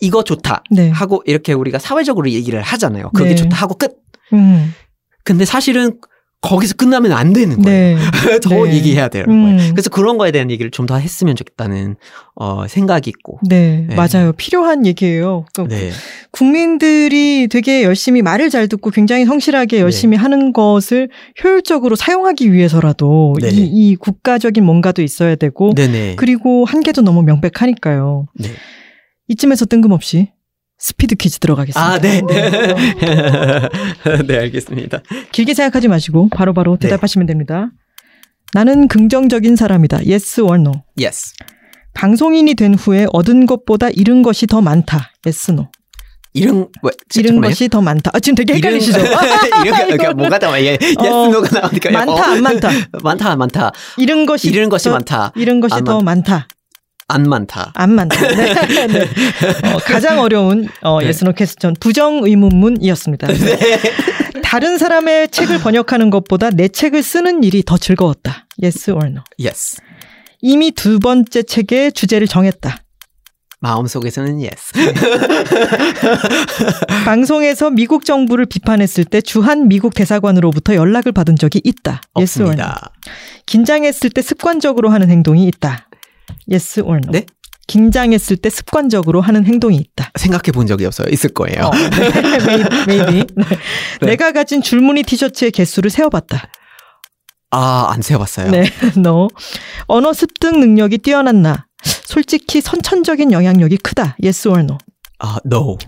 이거 좋다 네. 하고 이렇게 우리가 사회적으로 얘기를 하잖아요. 그게 네. 좋다 하고 끝. 음. 근데 사실은 거기서 끝나면 안 되는 거예요. 네. 더 네. 얘기해야 되는 음. 거예요. 그래서 그런 거에 대한 얘기를 좀 더 했으면 좋겠다는 어, 생각이 있고. 네, 네. 맞아요. 필요한 얘기예요. 그 네. 국민들이 되게 열심히 말을 잘 듣고 굉장히 성실하게 열심히 하는 것을 효율적으로 사용하기 위해서라도 네. 이, 이 국가적인 뭔가도 있어야 되고. 그리고 한계도 너무 명백하니까요. 네. 이쯤에서 뜬금없이 스피드 퀴즈 들어가겠습니다. 아, 네. 네, 알겠습니다. 길게 생각하지 마시고 바로바로 네. 대답하시면 됩니다. 나는 긍정적인 사람이다. Yes or no. Yes. 방송인이 된 후에 얻은 것보다 잃은 것이 더 많다. Yes, no. 이런, 뭐, 잃은 잠깐만요. 것이 더 많다. 아, 지금 되게 헷갈리시죠? 이런, 그러니까 뭐가 다, 예, yes, 어, no가 나오니까. 많다, 안 많다. 많다, 많다. 잃은 것이 잃은 것이 더, 많다. 잃은 것이 안더 많다. 안 많다. 안 많다. 네. 네. 어, 가장 어려운 어, 네. yes no question 부정 의문문이었습니다. 다른 사람의 책을 번역하는 것보다 내 책을 쓰는 일이 더 즐거웠다. Yes or no. Yes. 이미 두 번째 책의 주제를 정했다. 마음속에서는 yes. 방송에서 미국 정부를 비판했을 때 주한 미국 대사관으로부터 연락을 받은 적이 있다. Yes or no. 없습니다. 긴장했을 때 습관적으로 하는 행동이 있다. Yes or no. 네? 긴장했을 때 습관적으로 하는 행동이 있다. 생각해 본 적이 없어요. 있을 거예요. 어, maybe. maybe. 네. 네. 내가 가진 줄무늬 티셔츠의 개수를 세어봤다. 아, 안 세어봤어요. 네, no. 언어 습득 능력이 뛰어난 나. 솔직히 선천적인 영향력이 크다. Yes or no. 아, no.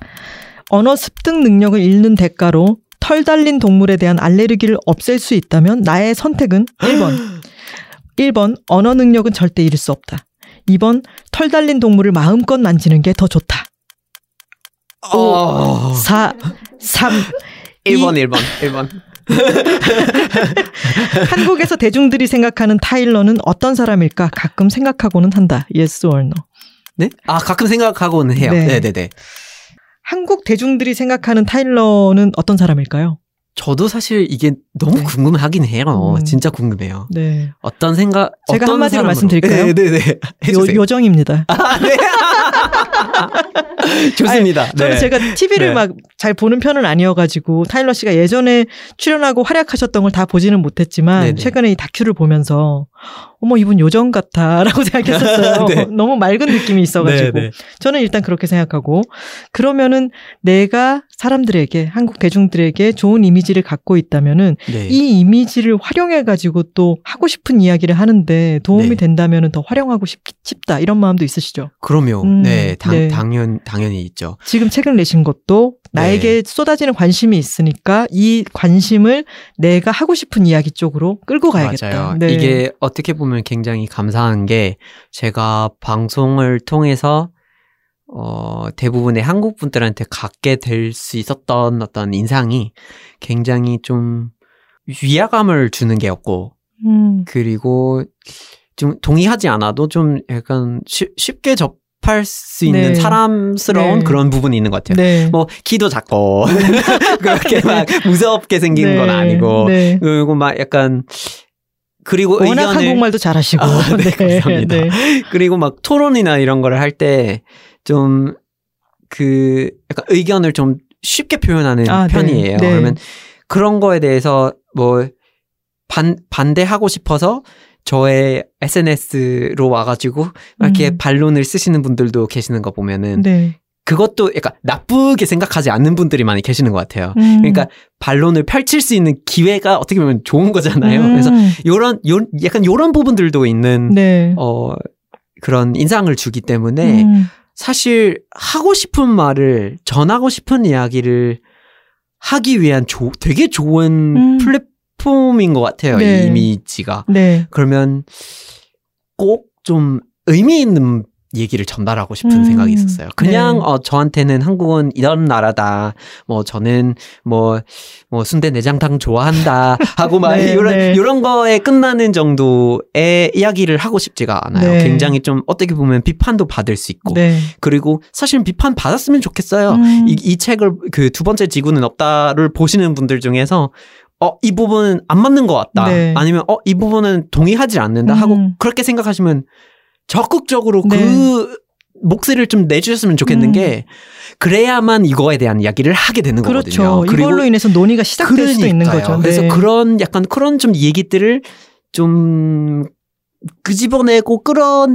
언어 습득 능력을 잃는 대가로 털 달린 동물에 대한 알레르기를 없앨 수 있다면 나의 선택은 1번. 1번 언어 능력은 절대 잃을 수 없다. 2번 털 달린 동물을 마음껏 만지는 게 더 좋다. 어. 4 3 1번, 1번, 1번. 한국에서 대중들이 생각하는 타일러는 어떤 사람일까 가끔 생각하고는 한다. Yes or no. 네? 아, 가끔 생각하고는 해요. 네. 네, 네, 네. 한국 대중들이 생각하는 타일러는 어떤 사람일까요? 저도 사실 이게 너무 네. 궁금하긴 해요. 음. 진짜 궁금해요. 네. 어떤 생각, 제가 어떤 한마디로 사람으로. 말씀드릴까요? 네, 네, 네. 요, 해주세요. 요 정입니다. 아, 네. 좋습니다. 저는 네. 제가 TV를 네. 막잘 보는 편은 아니어가지고 타일러 씨가 예전에 출연하고 활약하셨던 걸 다 보지는 못했지만 네네. 최근에 이 다큐를 보면서 어머 이분 요정 같아라고 생각했었어요. 네. 너무 맑은 느낌이 있어가지고 네, 네. 저는 일단 그렇게 생각하고 그러면은 내가 사람들에게 한국 대중들에게 좋은 이미지를 갖고 있다면은 네. 이 이미지를 활용해 가지고 또 하고 싶은 이야기를 하는데 도움이 네. 된다면은 더 활용하고 싶, 싶다 이런 마음도 있으시죠. 그럼요. 음, 네, 당, 네. 당연, 당연히 있죠. 지금 책을 내신 것도 나에게 쏟아지는 관심이 있으니까 이 관심을 내가 하고 싶은 이야기 쪽으로 끌고 가야겠다. 맞아요. 네. 이게 어 떻게 보면 굉장히 감사한 게 제가 방송을 통해서 어, 대부분의 한국 분들한테 갖게 될 수 있었던 어떤 인상이 굉장히 좀 위화감을 주는 게였고 음, 그리고 좀 동의하지 않아도 좀 약간 쉬- 쉽게 접할 수 있는 네. 사람스러운 네. 그런 부분이 있는 것 같아요. 네. 뭐 키도 작고 그렇게 막 무섭게 생긴 네. 건 아니고 네. 그리고 막 약간 그리고 워낙 의견을 한국말도 잘하시고. 아, 네, 감사합니다. 네. 그리고 막 토론이나 이런 거를 할 때 좀 그 약간 의견을 좀 쉽게 표현하는 아, 네. 편이에요. 네. 그러면 그런 거에 대해서 뭐 반, 반대하고 싶어서 저의 SNS로 와가지고 이렇게 음. 반론을 쓰시는 분들도 계시는 거 보면은 네. 그것도 약간 나쁘게 생각하지 않는 분들이 많이 계시는 것 같아요. 음. 그러니까 반론을 펼칠 수 있는 기회가 어떻게 보면 좋은 거잖아요. 음. 그래서 요런 요 약간 요런 부분들도 있는 네. 어 그런 인상을 주기 때문에 음. 사실 하고 싶은 말을 전하고 싶은 이야기를 하기 위한 조, 되게 좋은 음. 플랫폼인 것 같아요. 네. 이 이미지가. 네. 그러면 꼭 좀 의미 있는 얘기를 전달하고 싶은 음. 생각이 있었어요. 그냥 네. 어 저한테는 한국은 이런 나라다. 뭐 저는 뭐뭐 순대 내장탕 좋아한다 하고 막 네, 이런 네. 이런 거에 끝나는 정도의 이야기를 하고 싶지가 않아요. 네. 굉장히 좀 어떻게 보면 비판도 받을 수 있고 네. 그리고 사실 비판 받았으면 좋겠어요. 음. 이, 이 책을 그 두 번째 지구는 없다를 보시는 분들 중에서 어, 이 부분은 안 맞는 것 같다. 네. 아니면 어, 이 부분은 동의하지 않는다 하고 음. 그렇게 생각하시면 적극적으로 네. 그 목소리를 좀 내주셨으면 좋겠는 음. 게 그래야만 이거에 대한 이야기를 하게 되는 거거든요. 그렇죠. 이걸로 인해서 논의가 시작될 수도 있는 그러니까요. 거죠. 그래서 네. 그런 약간 그런 좀 얘기들을 좀 끄집어내고 끌어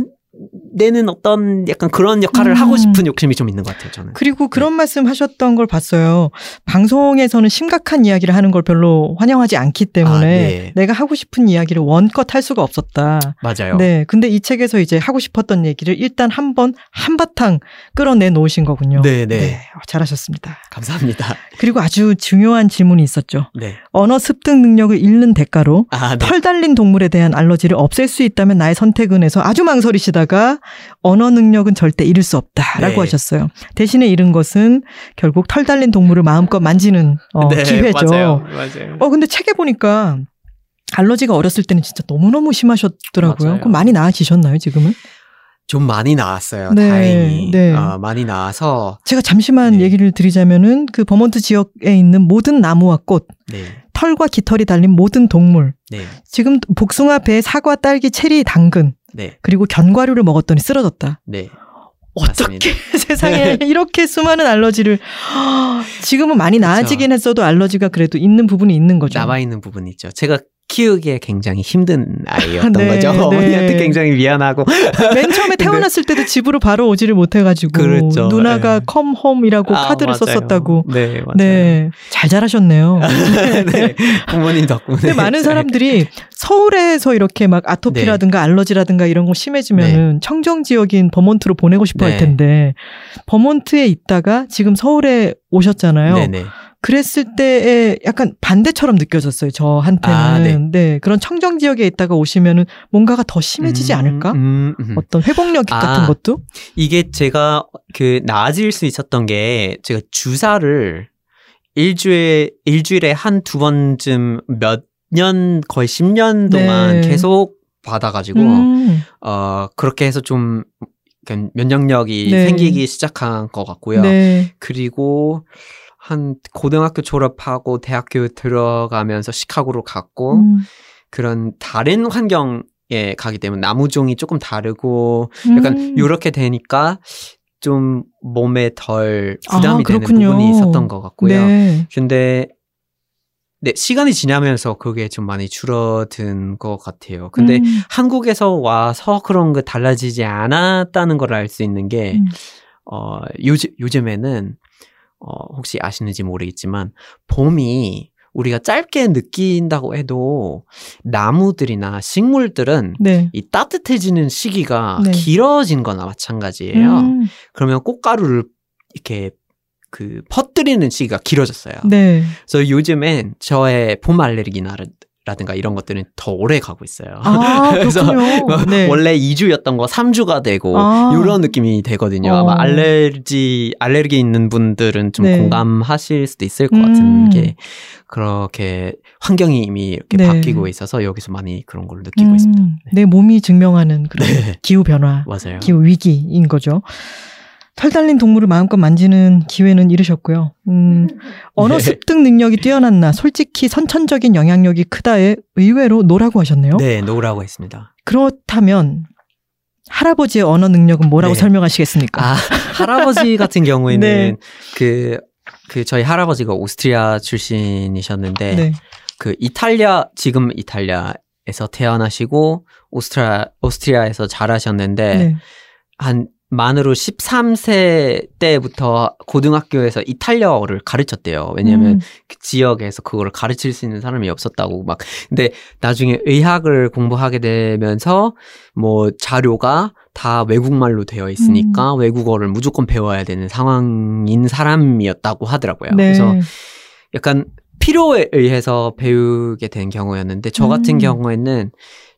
내는 어떤 약간 그런 역할을 음. 하고 싶은 욕심이 좀 있는 것 같아요. 저는. 그리고 그런 말씀 하셨던 걸 봤어요. 방송에서는 심각한 이야기를 하는 걸 별로 환영하지 않기 때문에 아, 네. 내가 하고 싶은 이야기를 원껏 할 수가 없었다. 맞아요. 네. 근데 이 책에서 이제 하고 싶었던 얘기를 일단 한번 한바탕 끌어내 놓으신 거군요. 네, 네. 어, 잘하셨습니다. 감사합니다. 그리고 아주 중요한 질문이 있었죠. 네. 언어 습득 능력을 잃는 대가로 아, 네. 털 달린 동물에 대한 알러지를 없앨 수 있다면 나의 선택은 해서 아주 망설이시다가 언어 능력은 절대 잃을 수 없다라고 네. 하셨어요. 대신에 잃은 것은 결국 털 달린 동물을 마음껏 만지는 어, 네, 기회죠. 맞아요. 맞아요. 어 근데 책에 보니까 알러지가 어렸을 때는 진짜 너무너무 심하셨더라고요. 맞아요. 그럼 많이 나아지셨나요, 지금은? 좀 많이 나왔어요. 네, 다행히. 네. 어, 많이 나와서 제가 잠시만 네. 얘기를 드리자면은 그 버몬트 지역에 있는 모든 나무와 꽃, 네. 털과 깃털이 달린 모든 동물, 네. 지금 복숭아, 배, 사과, 딸기, 체리, 당근, 네. 그리고 견과류를 먹었더니 쓰러졌다. 네. 어떻게 세상에 이렇게 수많은 알러지를 지금은 많이 나아지긴 했어도 알러지가 그래도 있는 부분이 있는 거죠. 남아 있는 부분이 있죠. 제가 키우기에 굉장히 힘든 아이였던 네, 거죠. 네. 어머니한테 굉장히 미안하고. 맨 처음에 태어났을 때도 집으로 바로 오지를 못해가지고 그렇죠. 누나가 네. 컴홈이라고 아, 카드를 맞아요. 썼었다고. 네, 맞아요. 네, 잘 자라셨네요. 네. 부모님 덕분에. 근데 많은 사람들이 서울에서 이렇게 막 아토피라든가 알러지라든가 이런 거 심해지면은 청정 지역인 버몬트로 보내고 싶어 할 네. 텐데 버몬트에 있다가 지금 서울에 오셨잖아요. 그랬을 때에 약간 반대처럼 느껴졌어요. 저한테는. 아, 네. 네. 그런 청정 지역에 있다가 오시면은 뭔가가 더 심해지지 음, 않을까? 음, 음. 어떤 회복력 아. 같은 것도? 이게 제가 그 나아질 수 있었던 게 제가 주사를 일주일 일주일에 한 두 번쯤 몇 년 거의 10년 동안 네. 계속 받아 가지고 음. 어 그렇게 해서 좀 면역력이 네. 생기기 시작한 것 같고요. 네. 그리고 한 고등학교 졸업하고 대학교 들어가면서 시카고로 갔고 음. 그런 다른 환경에 가기 때문에 나무종이 조금 다르고 약간 음. 이렇게 되니까 좀 몸에 덜 부담이 아, 되는. 부분이 있었던 것 같고요. 네. 근데 네, 시간이 지나면서 그게 좀 많이 줄어든 것 같아요. 근데 음. 한국에서 와서 그런 거 달라지지 않았다는 걸 알 수 있는 게, 음. 어, 요즘, 요즘에는, 어, 혹시 아시는지 모르겠지만, 봄이 우리가 짧게 느낀다고 해도 나무들이나 식물들은 네. 이 따뜻해지는 시기가 네. 길어진 거나 마찬가지예요. 음, 그러면 꽃가루를 이렇게 그 퍼뜨리는 시기가 길어졌어요. 네. 그래서 요즘엔 저의 봄 알레르기나 라든가 이런 것들은 더 오래 가고 있어요. 아, 그래서 그렇군요. 네. 원래 2주였던 거 3주가 되고 아. 이런 느낌이 되거든요. 어. 아마 알레르기 알레르기 있는 분들은 좀 네. 공감하실 수도 있을 것 음. 같은 게 그렇게 환경이 이미 이렇게 네. 바뀌고 있어서 여기서 많이 그런 걸 느끼고 음, 있습니다. 내 몸이 증명하는 그런 네. 기후 변화, 맞아요. 기후 위기인 거죠. 털 달린 동물을 마음껏 만지는 기회는 잃으셨고요. 음, 언어 네. 습득 능력이 뛰어난 나 솔직히 선천적인 영향력이 크다에 의외로 no라고 하셨네요. 네, no라고 했습니다. 그렇다면 할아버지의 언어 능력은 뭐라고 네. 설명하시겠습니까? 아, 할아버지 같은 경우에는 네. 그, 그 저희 할아버지가 오스트리아 출신이셨는데 네. 그 이탈리아 지금 이탈리아에서 태어나시고 오스트리아 오스트리아에서 자라셨는데 네. 한 만으로 13세 때부터 고등학교에서 이탈리아어를 가르쳤대요. 왜냐하면 음, 그 지역에서 그거를 가르칠 수 있는 사람이 없었다고 막. 근데 나중에 의학을 공부하게 되면서 뭐 자료가 다 외국말로 되어 있으니까 음. 외국어를 무조건 배워야 되는 상황인 사람이었다고 하더라고요. 네. 그래서 약간 필요에 의해서 배우게 된 경우였는데 저 같은 음. 경우에는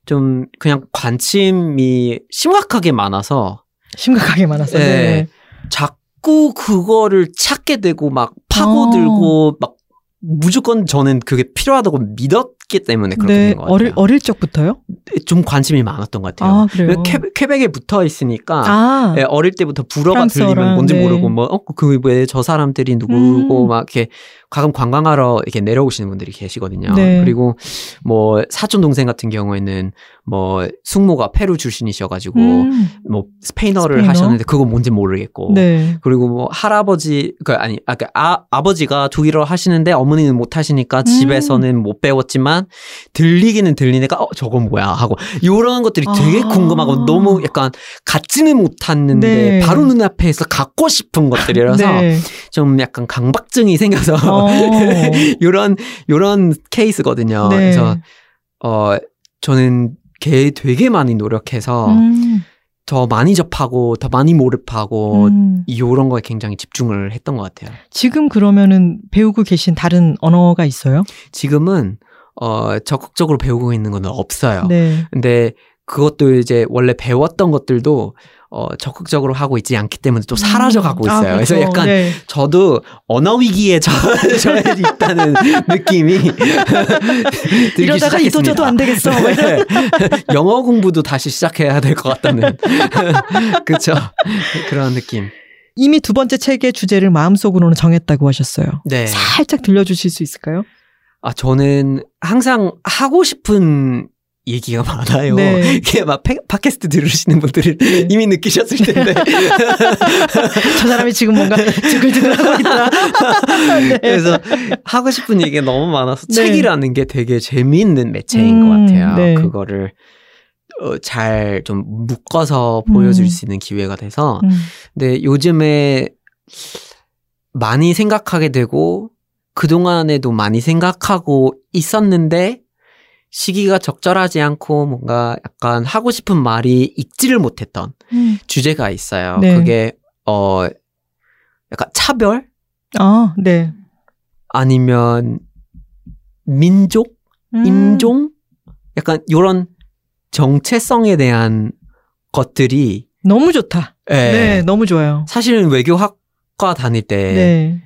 좀 그냥 관심이 심각하게 많아서 심각하게 많았어요. 네. 네. 자꾸 그거를 찾게 되고 막 파고들고 막 무조건 저는 그게 필요하다고 믿었기 때문에 그렇게 네. 된것 같아요. 어릴, 어릴 적부터요? 좀 관심이 많았던 것 같아요. 아, 그래요? 퀘, 퀘벡에 붙어 있으니까 아, 예, 어릴 때부터 불어가 프랑스어랑, 들리면 뭔지 네. 모르고 뭐, 어, 그왜 저 사람들이 누구고 음. 막 이렇게 가끔 관광하러 이렇게 내려오시는 분들이 계시거든요. 네. 그리고 뭐 사촌 동생 같은 경우에는 뭐 숙모가 페루 출신이셔가지고 음, 뭐 스페인어를 스페인어? 하셨는데 그거 뭔지 모르겠고. 네. 그리고 뭐 할아버지 그 아니 아, 그 아 아버지가 독일어 하시는데 어머니는 못 하시니까 음. 집에서는 못 배웠지만 들리기는 들리니까 어 저건 뭐야 하고 이런 것들이 되게 아. 궁금하고 너무 약간 갖지는 못했는데 네. 바로 눈앞에서 갖고 싶은 것들이라서 네. 좀 약간 강박증이 생겨서 어. 요런 요런 케이스거든요. 네. 그래서 어 저는 걔 되게 많이 노력해서 음, 더 많이 접하고 더 많이 몰입하고 음. 이런 거에 굉장히 집중을 했던 것 같아요. 지금 그러면은 배우고 계신 다른 언어가 있어요? 지금은 어 적극적으로 배우고 있는 건 없어요. 네. 근데 그것도 이제 원래 배웠던 것들도 어 적극적으로 하고 있지 않기 때문에 또 사라져 가고 음. 아, 있어요. 그래서 그렇죠. 약간 네. 저도 언어 위기에 저, 저에 있다는 느낌이 이러다가. 이도 저도 안 되겠어. 뭐 네. 영어 공부도 다시 시작해야 될 것 같다는 그렇죠 그런 느낌. 이미 두 번째 책의 주제를 마음속으로는 정했다고 하셨어요. 네. 살짝 들려주실 수 있을까요? 아 저는 항상 하고 싶은 얘기가 많아요. 네. 이게 막 팩- 팟캐스트 들으시는 분들은 네. 이미 느끼셨을 텐데. 저 사람이 지금 뭔가 두글두글하고 있다. 네. 그래서 하고 싶은 얘기가 너무 많아서 네. 책이라는 게 되게 재미있는 매체인 음, 것 같아요. 네. 그거를 어, 잘 좀 묶어서 보여줄 음. 수 있는 기회가 돼서. 음, 근데 요즘에 많이 생각하게 되고 그동안에도 많이 생각하고 있었는데 시기가 적절하지 않고 뭔가 약간 하고 싶은 말이 읽지를 못했던 음. 주제가 있어요. 네. 그게 어 약간 차별 아, 네. 아니면 민족, 음. 인종 약간 이런 정체성에 대한 것들이 너무 좋다. 예, 네, 너무 좋아요. 사실은 외교학과 다닐 때 네.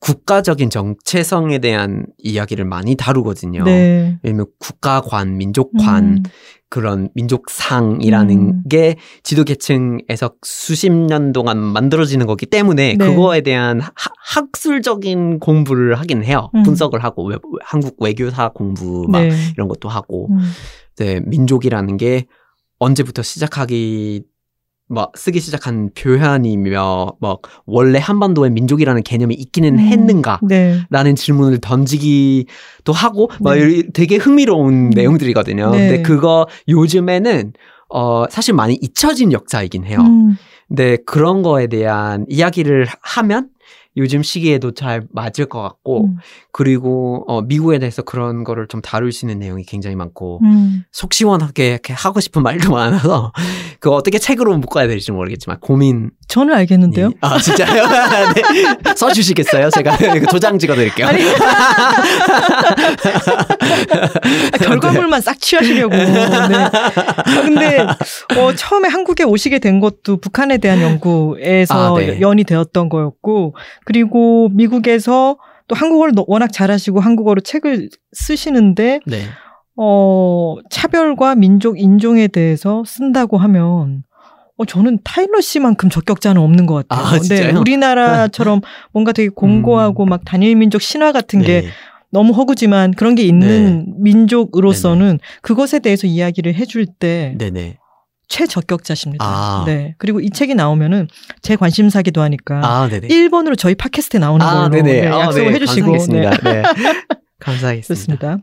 그 국가적인 정체성에 대한 이야기를 많이 다루거든요. 네. 왜냐면 국가관, 민족관, 음, 그런 민족상이라는 음. 게 지도계층에서 수십 년 동안 만들어지는 거기 때문에 네. 그거에 대한 하- 학술적인 공부를 하긴 해요. 음. 분석을 하고 외- 한국 외교사 공부 막 네. 이런 것도 하고 음, 네, 민족이라는 게 언제부터 시작하기 막 쓰기 시작한 표현이며 막 원래 한반도에 민족이라는 개념이 있기는 음. 했는가? 네. 라는 질문을 던지기도 하고 막 네. 이- 되게 흥미로운 음. 내용들이거든요. 네. 근데 그거 요즘에는 어 사실 많이 잊혀진 역사이긴 해요. 음, 근데 그런 거에 대한 이야기를 하면 요즘 시기에도 잘 맞을 것 같고 음. 그리고 어, 미국에 대해서 그런 거를 좀 다룰 수 있는 내용이 굉장히 많고 음. 속 시원하게 이렇게 하고 싶은 말도 많아서 그 어떻게 책으로 묶어야 될지 모르겠지만 고민 저는 알겠는데요. 아 진짜요? 네. 써주시겠어요? 제가 그 도장 찍어드릴게요. 아니. 아, 결과물만 싹 취하시려고. 네. 아, 근데 어, 처음에 한국에 오시게 된 것도 북한에 대한 연구에서 아, 네. 연이 되었던 거였고, 그리고 미국에서 또 한국어를 너- 워낙 잘하시고 한국어로 책을 쓰시는데, 네. 어, 차별과 민족, 인종에 대해서 쓴다고 하면, 어, 저는 타일러 씨만큼 적격자는 없는 것 같아요. 아, 진짜요? 네, 우리나라처럼 뭔가 되게 공고하고 막 단일 민족 신화 같은 게 네. 너무 허구지만 그런 게 있는 민족으로서는 그것에 대해서 이야기를 해줄 때 네네. 최적격자십니다. 아. 네. 그리고 이 책이 나오면은 제 관심사기도 하니까 아, 네네. 1번으로 저희 팟캐스트에 나오는 아, 걸로 네네. 네, 아, 약속을 네. 해주시고 네. 감사하겠습니다. 네. 감사하겠습니다. 좋습니다.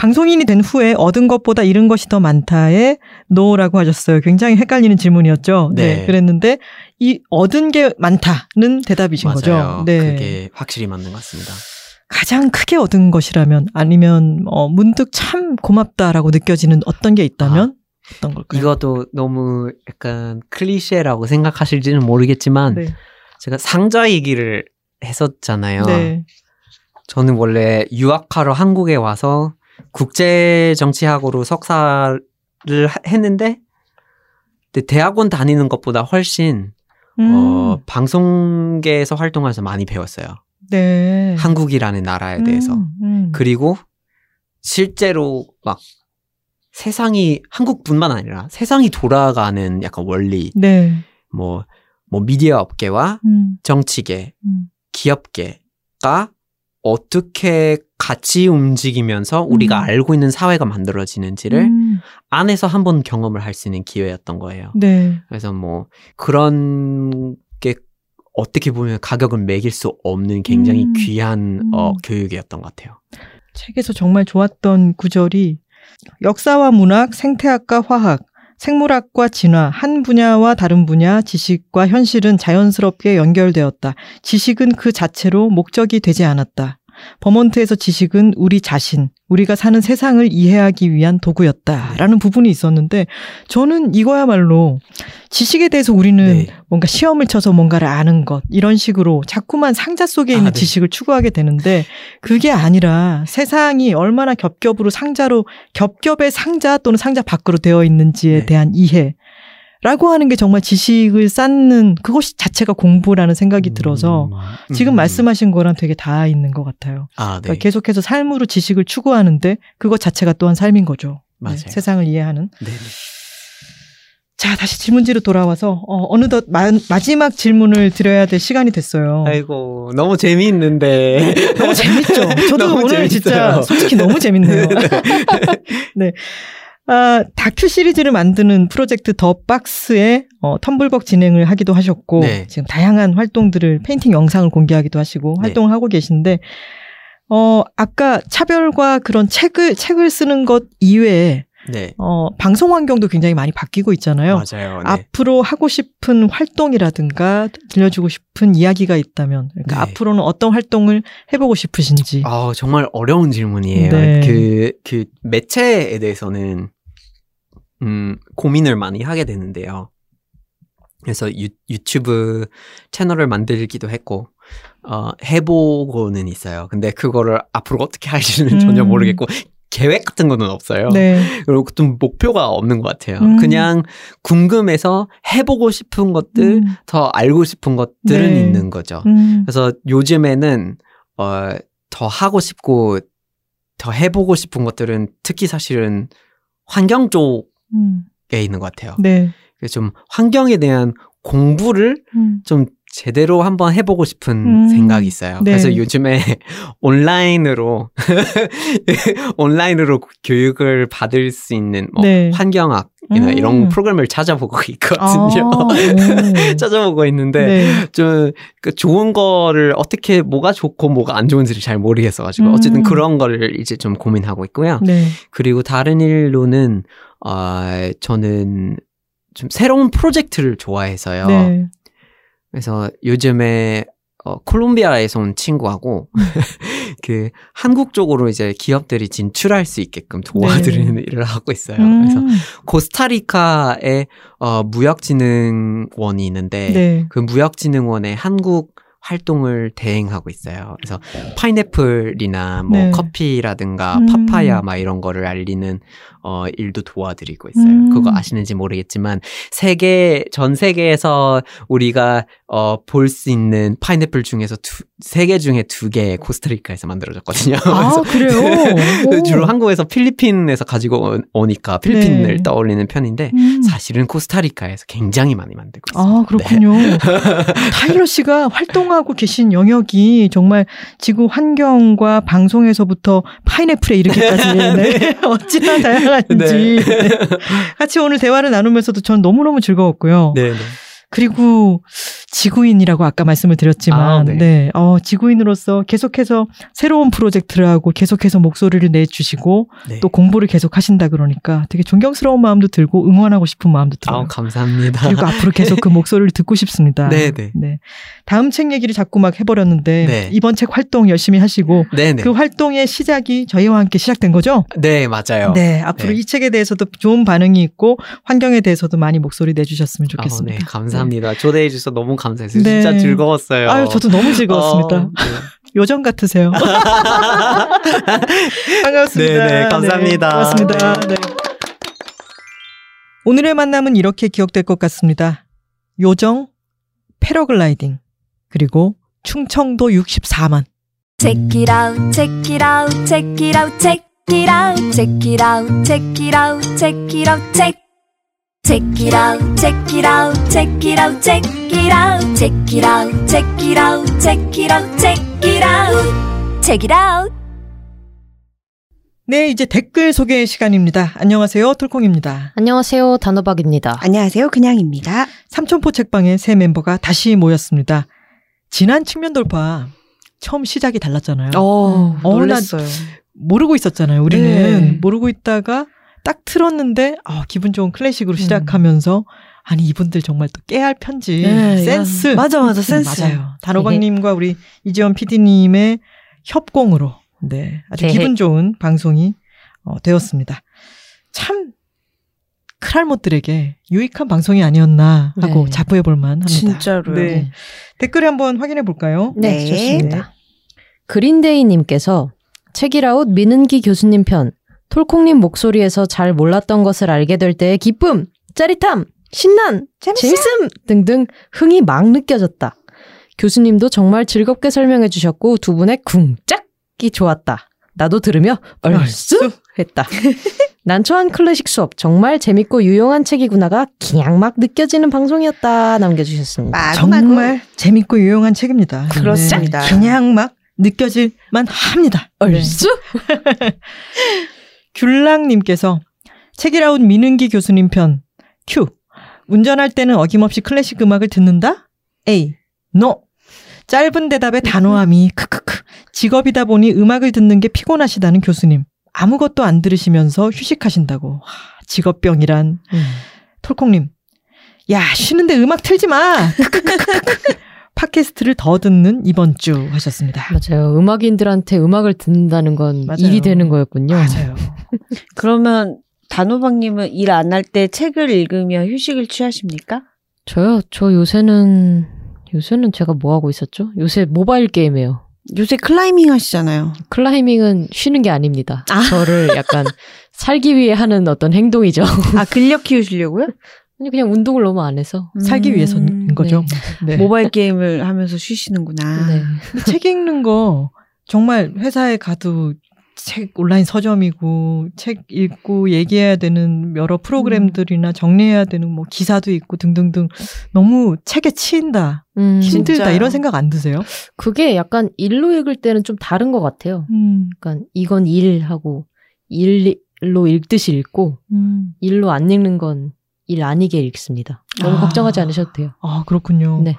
방송인이 된 후에 얻은 것보다 잃은 것이 더 많다에 노라고 하셨어요. 굉장히 헷갈리는 질문이었죠. 네. 네. 그랬는데 이 얻은 게 많다는 대답이신 맞아요. 거죠. 네. 그게 확실히 맞는 것 같습니다. 가장 크게 얻은 것이라면 아니면 어, 문득 참 고맙다라고 느껴지는 어떤 게 있다면 어떤 걸까요? 이것도 너무 약간 클리셰라고 생각하실지는 모르겠지만 네. 제가 상자 얘기를 했었잖아요. 네. 저는 원래 유학하러 한국에 와서 국제 정치학으로 석사를 하- 했는데 대학원 다니는 것보다 훨씬 음, 어, 방송계에서 활동해서 많이 배웠어요. 네. 한국이라는 나라에 대해서. 음, 음. 그리고 실제로 막 세상이 한국뿐만 아니라 세상이 돌아가는 약간 원리 네. 뭐, 뭐 미디어 업계와 음, 정치계, 음. 기업계가 어떻게 같이 움직이면서 우리가 음. 알고 있는 사회가 만들어지는지를 음, 안에서 한번 경험을 할 수 있는 기회였던 거예요. 네. 그래서 뭐 그런 게 어떻게 보면 가격을 매길 수 없는 굉장히 음. 귀한 어, 음. 교육이었던 것 같아요. 책에서 정말 좋았던 구절이 역사와 문학, 생태학과 화학, 생물학과 진화, 한 분야와 다른 분야, 지식과 현실은 자연스럽게 연결되었다. 지식은 그 자체로 목적이 되지 않았다. 버몬트에서 지식은 우리 자신, 우리가 사는 세상을 이해하기 위한 도구였다. 라는 부분이 있었는데, 저는 이거야말로 지식에 대해서 우리는 네. 뭔가 시험을 쳐서 뭔가를 아는 것, 이런 식으로 자꾸만 상자 속에 있는 아, 네. 지식을 추구하게 되는데, 그게 아니라 세상이 얼마나 겹겹으로 상자로, 겹겹의 상자 또는 상자 밖으로 되어 있는지에 네. 대한 이해. 라고 하는 게 정말 지식을 쌓는 그것이 자체가 공부라는 생각이 들어서 음. 지금 음. 말씀하신 거랑 되게 다 있는 것 같아요. 아, 네. 그러니까 계속해서 삶으로 지식을 추구하는데 그것 자체가 또한 삶인 거죠. 네, 맞아요. 세상을 이해하는. 네. 자, 다시 질문지로 돌아와서 어, 느덧 마, 마지막 질문을 드려야 될 시간이 됐어요. 아이고 너무 재미있는데 너무 재밌죠. 저도 너무 오늘 진짜 재밌어요. 솔직히 너무 재밌네요. 네. 아, 다큐 시리즈를 만드는 프로젝트 더 박스에 어, 텀블벅 진행을 하기도 하셨고 네. 지금 다양한 활동들을 페인팅 영상을 공개하기도 하시고 네. 활동을 하고 계신데 어, 아까 차별과 그런 책을 책을 쓰는 것 이외에 네 어, 방송 환경도 굉장히 많이 바뀌고 있잖아요. 맞아요. 네. 앞으로 하고 싶은 활동이라든가 들려주고 싶은 이야기가 있다면 그러니까 네. 앞으로는 어떤 활동을 해보고 싶으신지. 아 정말 어려운 질문이에요. 네. 그, 그 매체에 대해서는 음, 고민을 많이 하게 되는데요. 그래서 유, 유튜브 채널을 만들기도 했고 어, 해보고는 있어요. 근데 그거를 앞으로 어떻게 할지는 전혀 음. 모르겠고 계획 같은 거는 없어요. 네. 그리고 좀 목표가 없는 것 같아요. 음. 그냥 궁금해서 해보고 싶은 것들, 음. 더 알고 싶은 것들은 네. 있는 거죠. 음. 그래서 요즘에는 어, 더 하고 싶고 더 해보고 싶은 것들은 특히 사실은 환경 쪽 에 음. 있는 것 같아요. 네. 그래서 좀 환경에 대한 공부를 음. 좀 제대로 한번 해보고 싶은 음. 생각이 있어요. 네. 그래서 요즘에 온라인으로 온라인으로 교육을 받을 수 있는 뭐 네. 환경학이나 음. 이런 프로그램을 찾아보고 있거든요. 아, 오. 찾아보고 있는데 네. 좀그 좋은 거를 어떻게 뭐가 좋고 뭐가 안 좋은지를 잘 모르겠어 가지고 음. 어쨌든 그런 거를 이제 좀 고민하고 있고요. 네. 그리고 다른 일로는 어 저는 좀 새로운 프로젝트를 좋아해서요. 네. 그래서 요즘에 어, 콜롬비아에서 온 친구하고 음. 그 한국 쪽으로 이제 기업들이 진출할 수 있게끔 도와드리는 네. 일을 하고 있어요. 음. 그래서 코스타리카에 어, 무역진흥원이 있는데 네. 그 무역진흥원의 한국 활동을 대행하고 있어요. 그래서 파인애플이나 뭐 네. 커피라든가 음. 파파야 막 이런 거를 알리는 어 일도 도와드리고 있어요. 음. 그거 아시는지 모르겠지만 세계 전 세계에서 우리가 어볼 수 있는 파인애플 중에서 세 개 중에 두 개 코스타리카에서 만들어졌거든요. 아, 그래서 그래요? 오. 주로 한국에서 필리핀에서 가지고 오- 오니까 필리핀을 네. 떠올리는 편인데 음. 사실은 코스타리카에서 굉장히 많이 만들고 있어요. 아, 그렇군요. 타일러 씨가 활동하고 계신 영역이 정말 지구 환경과 방송에서부터 파인애플에 이르기까지 네. 어찌나 다양한지 네. 네. 같이 오늘 대화를 나누면서도 전 너무너무 즐거웠고요. 네, 네. 그리고 지구인이라고 아까 말씀을 드렸지만, 아, 네. 네. 어, 지구인으로서 계속해서 새로운 프로젝트를 하고 계속해서 목소리를 내 주시고 네. 또 공부를 계속 하신다 그러니까 되게 존경스러운 마음도 들고 응원하고 싶은 마음도 들어요. 아, 감사합니다. 그리고 앞으로 계속 그 목소리를 듣고 싶습니다. 네, 네. 다음 책 얘기를 자꾸 막 해버렸는데 네. 이번 책 활동 열심히 하시고 네, 네. 그 활동의 시작이 저희와 함께 시작된 거죠? 네, 맞아요. 네, 앞으로 네. 이 책에 대해서도 좋은 반응이 있고 환경에 대해서도 많이 목소리 내주셨으면 아, 좋겠습니다. 네, 감사합니다. 초대해 주셔서 너무 감사했어요. 네. 진짜 즐거웠어요. 아유, 저도 너무 즐거웠습니다. 어, 네. 요정 같으세요. 반갑습니다. 네, 네, 감사합니다. 네, 고맙습니다. 네. 오늘의 만남은 이렇게 기억될 것 같습니다. 요정, 패러글라이딩, 그리고 충청도 64만. Check it out, check it out, check it out, check it out, check it out, check it out, check it out, check. Check it out, check it out, check it out, check it out, check it out, check it out, check it out, check it out, check it out. 네, 이제 댓글 소개 시간입니다. 안녕하세요. 톨콩입니다. 안녕하세요. 단호박입니다. 안녕하세요. 그냥입니다. 삼천포 책방의 새 멤버가 다시 모였습니다. 지난 측면 돌파 처음 시작이 달랐잖아요. 어, 어, 놀랐어요. 모르고 있었잖아요. 우리는 네. 모르고 있다가 딱 틀었는데 아, 기분 좋은 클래식으로 음. 시작하면서 아니 이분들 정말 또 깨알 편지 네, 센스 야, 맞아, 맞아, 음, 센스. 맞아요. 단호박님과 우리 이지원 PD님의 협공으로 네 아주 네. 기분 좋은 방송이 어, 되었습니다. 참 크랄못들에게 유익한 방송이 아니었나 하고 네. 자부해 볼만 합니다. 진짜로요. 네. 네. 댓글 한번 확인해 볼까요? 네, 네. 좋습니다. 그린데이님께서 책이라웃 민은기 교수님 편 톨콩님 목소리에서 잘 몰랐던 것을 알게 될 때의 기쁨, 짜릿함, 신난, 재밌어. 재밌음 등등 흥이 막 느껴졌다. 교수님도 정말 즐겁게 설명해 주셨고 두 분의 쿵짝이 좋았다. 나도 들으며 얼쑤 했다. 난처한 클래식 수업 정말 재밌고 유용한 책이구나가 그냥 막 느껴지는 방송이었다 남겨주셨습니다. 마구, 마구. 정말 재밌고 유용한 책입니다. 그렇습니다. 네. 그냥 막 느껴질만 합니다. 얼쑤? 귤랑님께서 책이라웃 민은기 교수님 편 Q 운전할 때는 어김없이 클래식 음악을 듣는다? A No 짧은 대답의 단호함이 크크크 직업이다 보니 음악을 듣는 게 피곤하시다는 교수님 아무것도 안 들으시면서 휴식하신다고 하, 직업병이란 음. 톨콩님 야 쉬는데 음악 틀지 마. 팟캐스트를 더 듣는 이번 주 하셨습니다. 맞아요. 음악인들한테 음악을 듣는다는 건 맞아요. 일이 되는 거였군요. 맞아요. 그러면 단호박님은 일 안 할 때 책을 읽으며 휴식을 취하십니까? 저요? 저 요새는 요새는 제가 뭐 하고 있었죠? 요새 모바일 게임해요. 요새 클라이밍 하시잖아요. 클라이밍은 쉬는 게 아닙니다. 아. 저를 약간 살기 위해 하는 어떤 행동이죠. 아, 근력 키우시려고요? 아니 그냥 운동을 너무 안 해서. 살기 음, 위해서인 거죠. 네. 모바일 게임을 하면서 쉬시는구나. 네. 책 읽는 거 정말 회사에 가도 책 온라인 서점이고 책 읽고 얘기해야 되는 여러 프로그램들이나 정리해야 되는 뭐 기사도 있고 등등등 너무 책에 치인다 음, 힘들다 진짜요. 이런 생각 안 드세요? 그게 약간 일로 읽을 때는 좀 다른 것 같아요. 음, 약간 이건 일하고 일로 읽듯이 읽고 음. 일로 안 읽는 건 일 아니게 읽습니다. 너무 아. 걱정하지 않으셔도 돼요. 아 그렇군요. 네.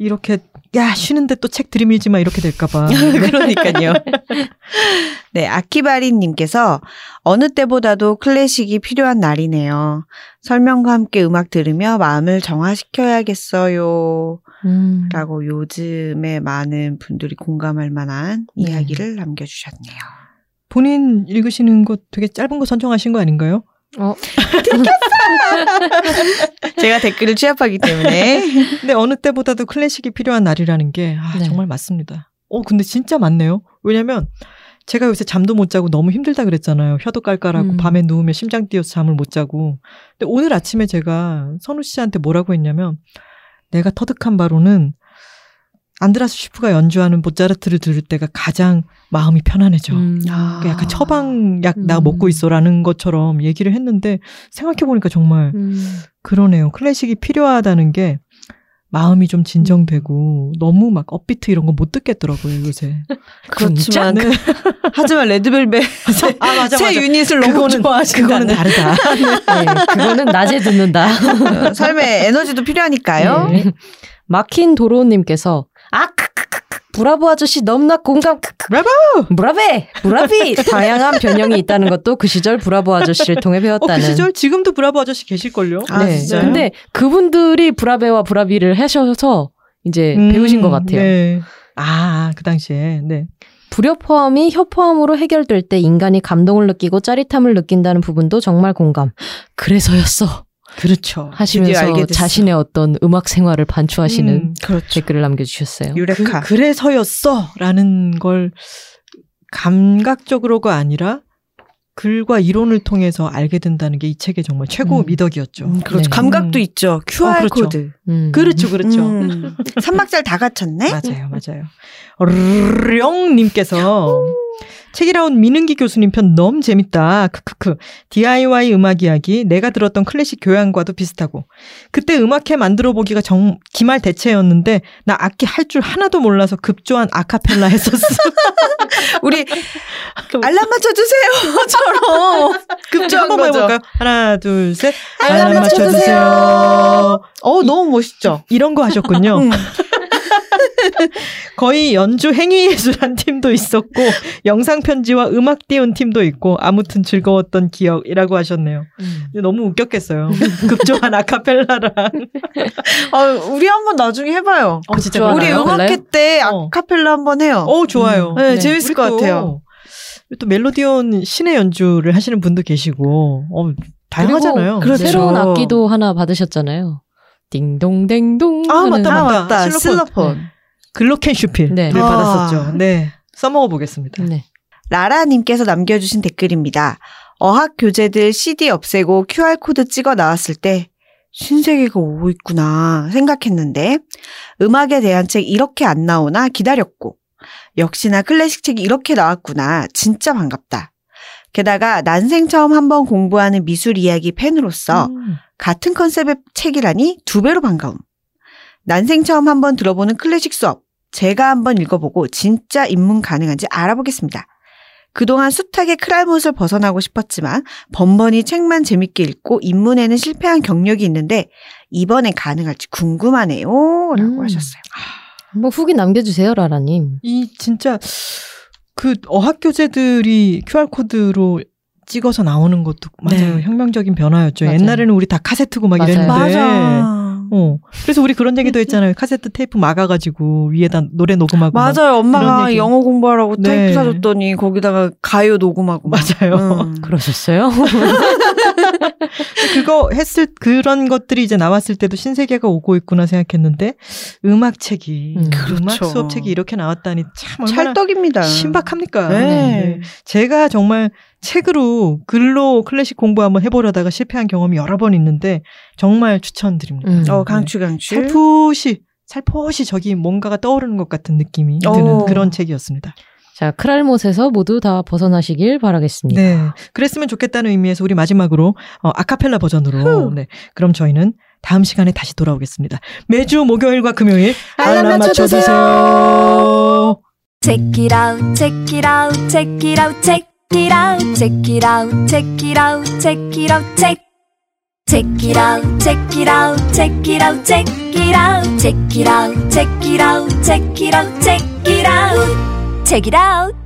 이렇게 야 쉬는데 또 책 들이밀지 마 이렇게 될까봐. 그러니까요. 네, 아키바리님께서 어느 때보다도 클래식이 필요한 날이네요. 설명과 함께 음악 들으며 마음을 정화시켜야겠어요. 음. 라고 요즘에 많은 분들이 공감할 만한 네. 이야기를 남겨주셨네요. 본인 읽으시는 거 되게 짧은 거 선정하신 거 아닌가요? 어, 제가 댓글을 취합하기 때문에. 근데 어느 때보다도 클래식이 필요한 날이라는 게 아, 네. 정말 맞습니다. 어, 근데 진짜 맞네요. 왜냐면 제가 요새 잠도 못 자고 너무 힘들다 그랬잖아요. 혀도 깔깔하고 음. 밤에 누우면 심장 뛰어서 잠을 못 자고. 근데 오늘 아침에 제가 선우 씨한테 뭐라고 했냐면 내가 터득한 바로는 안드라스 슈프가 연주하는 모차르트를 들을 때가 가장 마음이 편안해져. 음. 아. 그 약간 처방약 나 음. 먹고 있어라는 것처럼 얘기를 했는데 생각해보니까 정말 음. 그러네요. 클래식이 필요하다는 게 마음이 좀 진정되고 너무 막 업비트 이런 거 못 듣겠더라고요 요새. 그렇지만 네. 하지만 레드벨벳 아 맞아 새 맞아. 유닛을 너무 그거는 좋아하신다는 그거는 다르다. 네, 그거는 낮에 듣는다. 어, 삶의 에너지도 필요하니까요. 네. 막힌 도로님께서 아 크크크크 브라보 아저씨 넘나 공감 브라보! 브라베 브라비 다양한 변형이 있다는 것도 그 시절 브라보 아저씨를 통해 어, 배웠다는. 그 시절 지금도 브라보 아저씨 계실걸요? 아, 네. 진짜요? 근데 그분들이 브라베와 브라비를 하셔서 이제 음, 배우신 것 같아요. 네. 아, 그 당시에. 네. 불협화음이 협화음으로 해결될 때 인간이 감동을 느끼고 짜릿함을 느낀다는 부분도 정말 공감. 그래서였어 그렇죠. 하시면서. 자신의 어떤 음악 생활을 반추하시는 음, 그렇죠. 댓글을 남겨주셨어요. 유레카. 그, 래서였어 라는 걸 감각적으로가 아니라 글과 이론을 통해서 알게 된다는 게 이 책의 정말 최고 음. 미덕이었죠. 음, 그렇죠. 네. 감각도 음. 있죠. QR 어, 그렇죠. 코드. 음. 그렇죠, 그렇죠. 음. 삼박자를 다 갖췄네. 맞아요, 맞아요. 령 님께서 책이라운 민은기 교수님 편 너무 재밌다. 크크크. DIY 음악 이야기 내가 들었던 클래식 교양과도 비슷하고 그때 음악회 만들어 보기가 정 기말 대체였는데 나 악기 할 줄 하나도 몰라서 급조한 아카펠라 했었어. 우리 알람 맞춰 주세요.처럼 급조한 한번 거죠. 해볼까요? 하나, 둘, 셋. 알람 맞춰 주세요. 어 너무 멋있죠. 이런 거 하셨군요. 음. 거의 연주 행위예술한 팀도 있었고 영상 편지와 음악 띄운 팀도 있고 아무튼 즐거웠던 기억이라고 하셨네요. 음. 너무 웃겼겠어요. 급조한 아카펠라랑. 아, 우리 한번 나중에 해봐요. 어, 진짜. 우리? 음악- 음악회 때 어. 아카펠라 한번 해요. 어 좋아요. 네, 재밌을 우리 것 또- 같아요. 또 멜로디온 신의 연주를 하시는 분도 계시고 어, 다양하잖아요. 그리고 그렇죠. 새로운 악기도 하나 받으셨잖아요. 딩동댕동. 아, 하는- 맞다, 아 맞다. 맞다. 실로폰. 실로폰. 글로켄슈필 네. 를 아. 받았었죠. 네. 써먹어 보겠습니다. 네. 라라님께서 남겨주신 댓글입니다. 어학 교재들 CD 없애고 QR코드 찍어 나왔을 때 신세계가 오고 있구나 생각했는데 음악에 대한 책 이렇게 안 나오나 기다렸고 역시나 클래식 책이 이렇게 나왔구나 진짜 반갑다. 게다가 난생 처음 한번 공부하는 미술 이야기 팬으로서 음. 같은 컨셉의 책이라니 두 배로 반가움. 난생 처음 한번 들어보는 클래식 수업. 제가 한번 읽어보고 진짜 입문 가능한지 알아보겠습니다. 그동안 숱하게 크랄못을 벗어나고 싶었지만 번번이 책만 재밌게 읽고 입문에는 실패한 경력이 있는데 이번엔 가능할지 궁금하네요. 라고 음. 하셨어요. 한번 후기 남겨주세요, 라라님. 이 진짜 그 어학 교재들이 QR 코드로 찍어서 나오는 것도 맞아요. 네. 혁명적인 변화였죠. 맞아요. 옛날에는 우리 다 카세트고 막 맞아요. 이랬는데. 어. 그래서 우리 그런 얘기도 했잖아요. 카세트 테이프 막아가지고 위에다 노래 녹음하고. 막. 맞아요. 엄마가. 영어 공부하라고 네. 테이프 사줬더니 거기다가 가요 녹음하고. 막. 맞아요. 음. 그러셨어요? 그거 했을 그런 것들이 이제 나왔을 때도 신세계가 오고 있구나 생각했는데 음악 책이 음, 음악 그렇죠. 수업 책이 이렇게 나왔다니 참 찰떡입니다. 신박합니까? 네. 제가 정말 책으로 글로 클래식 공부 한번 해보려다가 실패한 경험이 여러 번 있는데 정말 추천드립니다. 음. 어, 강추, 강추. 살포시 살포시 저기 뭔가가 떠오르는 것 같은 느낌이 드는 오. 그런 책이었습니다. 자, 크랄못에서 모두 다 벗어나시길 바라겠습니다. 네, 그랬으면 좋겠다는 의미에서 우리 마지막으로 어, 아카펠라 버전으로 후. 네, 그럼 저희는 다음 시간에 다시 돌아오겠습니다. 매주 목요일과 금요일 알람 알람 맞춰 주세요. Check it out, check it out, check it out, check it out, check it out, check it out, check it out, check. Check it out, check it out, check it out, check it out, check it out, check it out, check it out, check it out, check it out.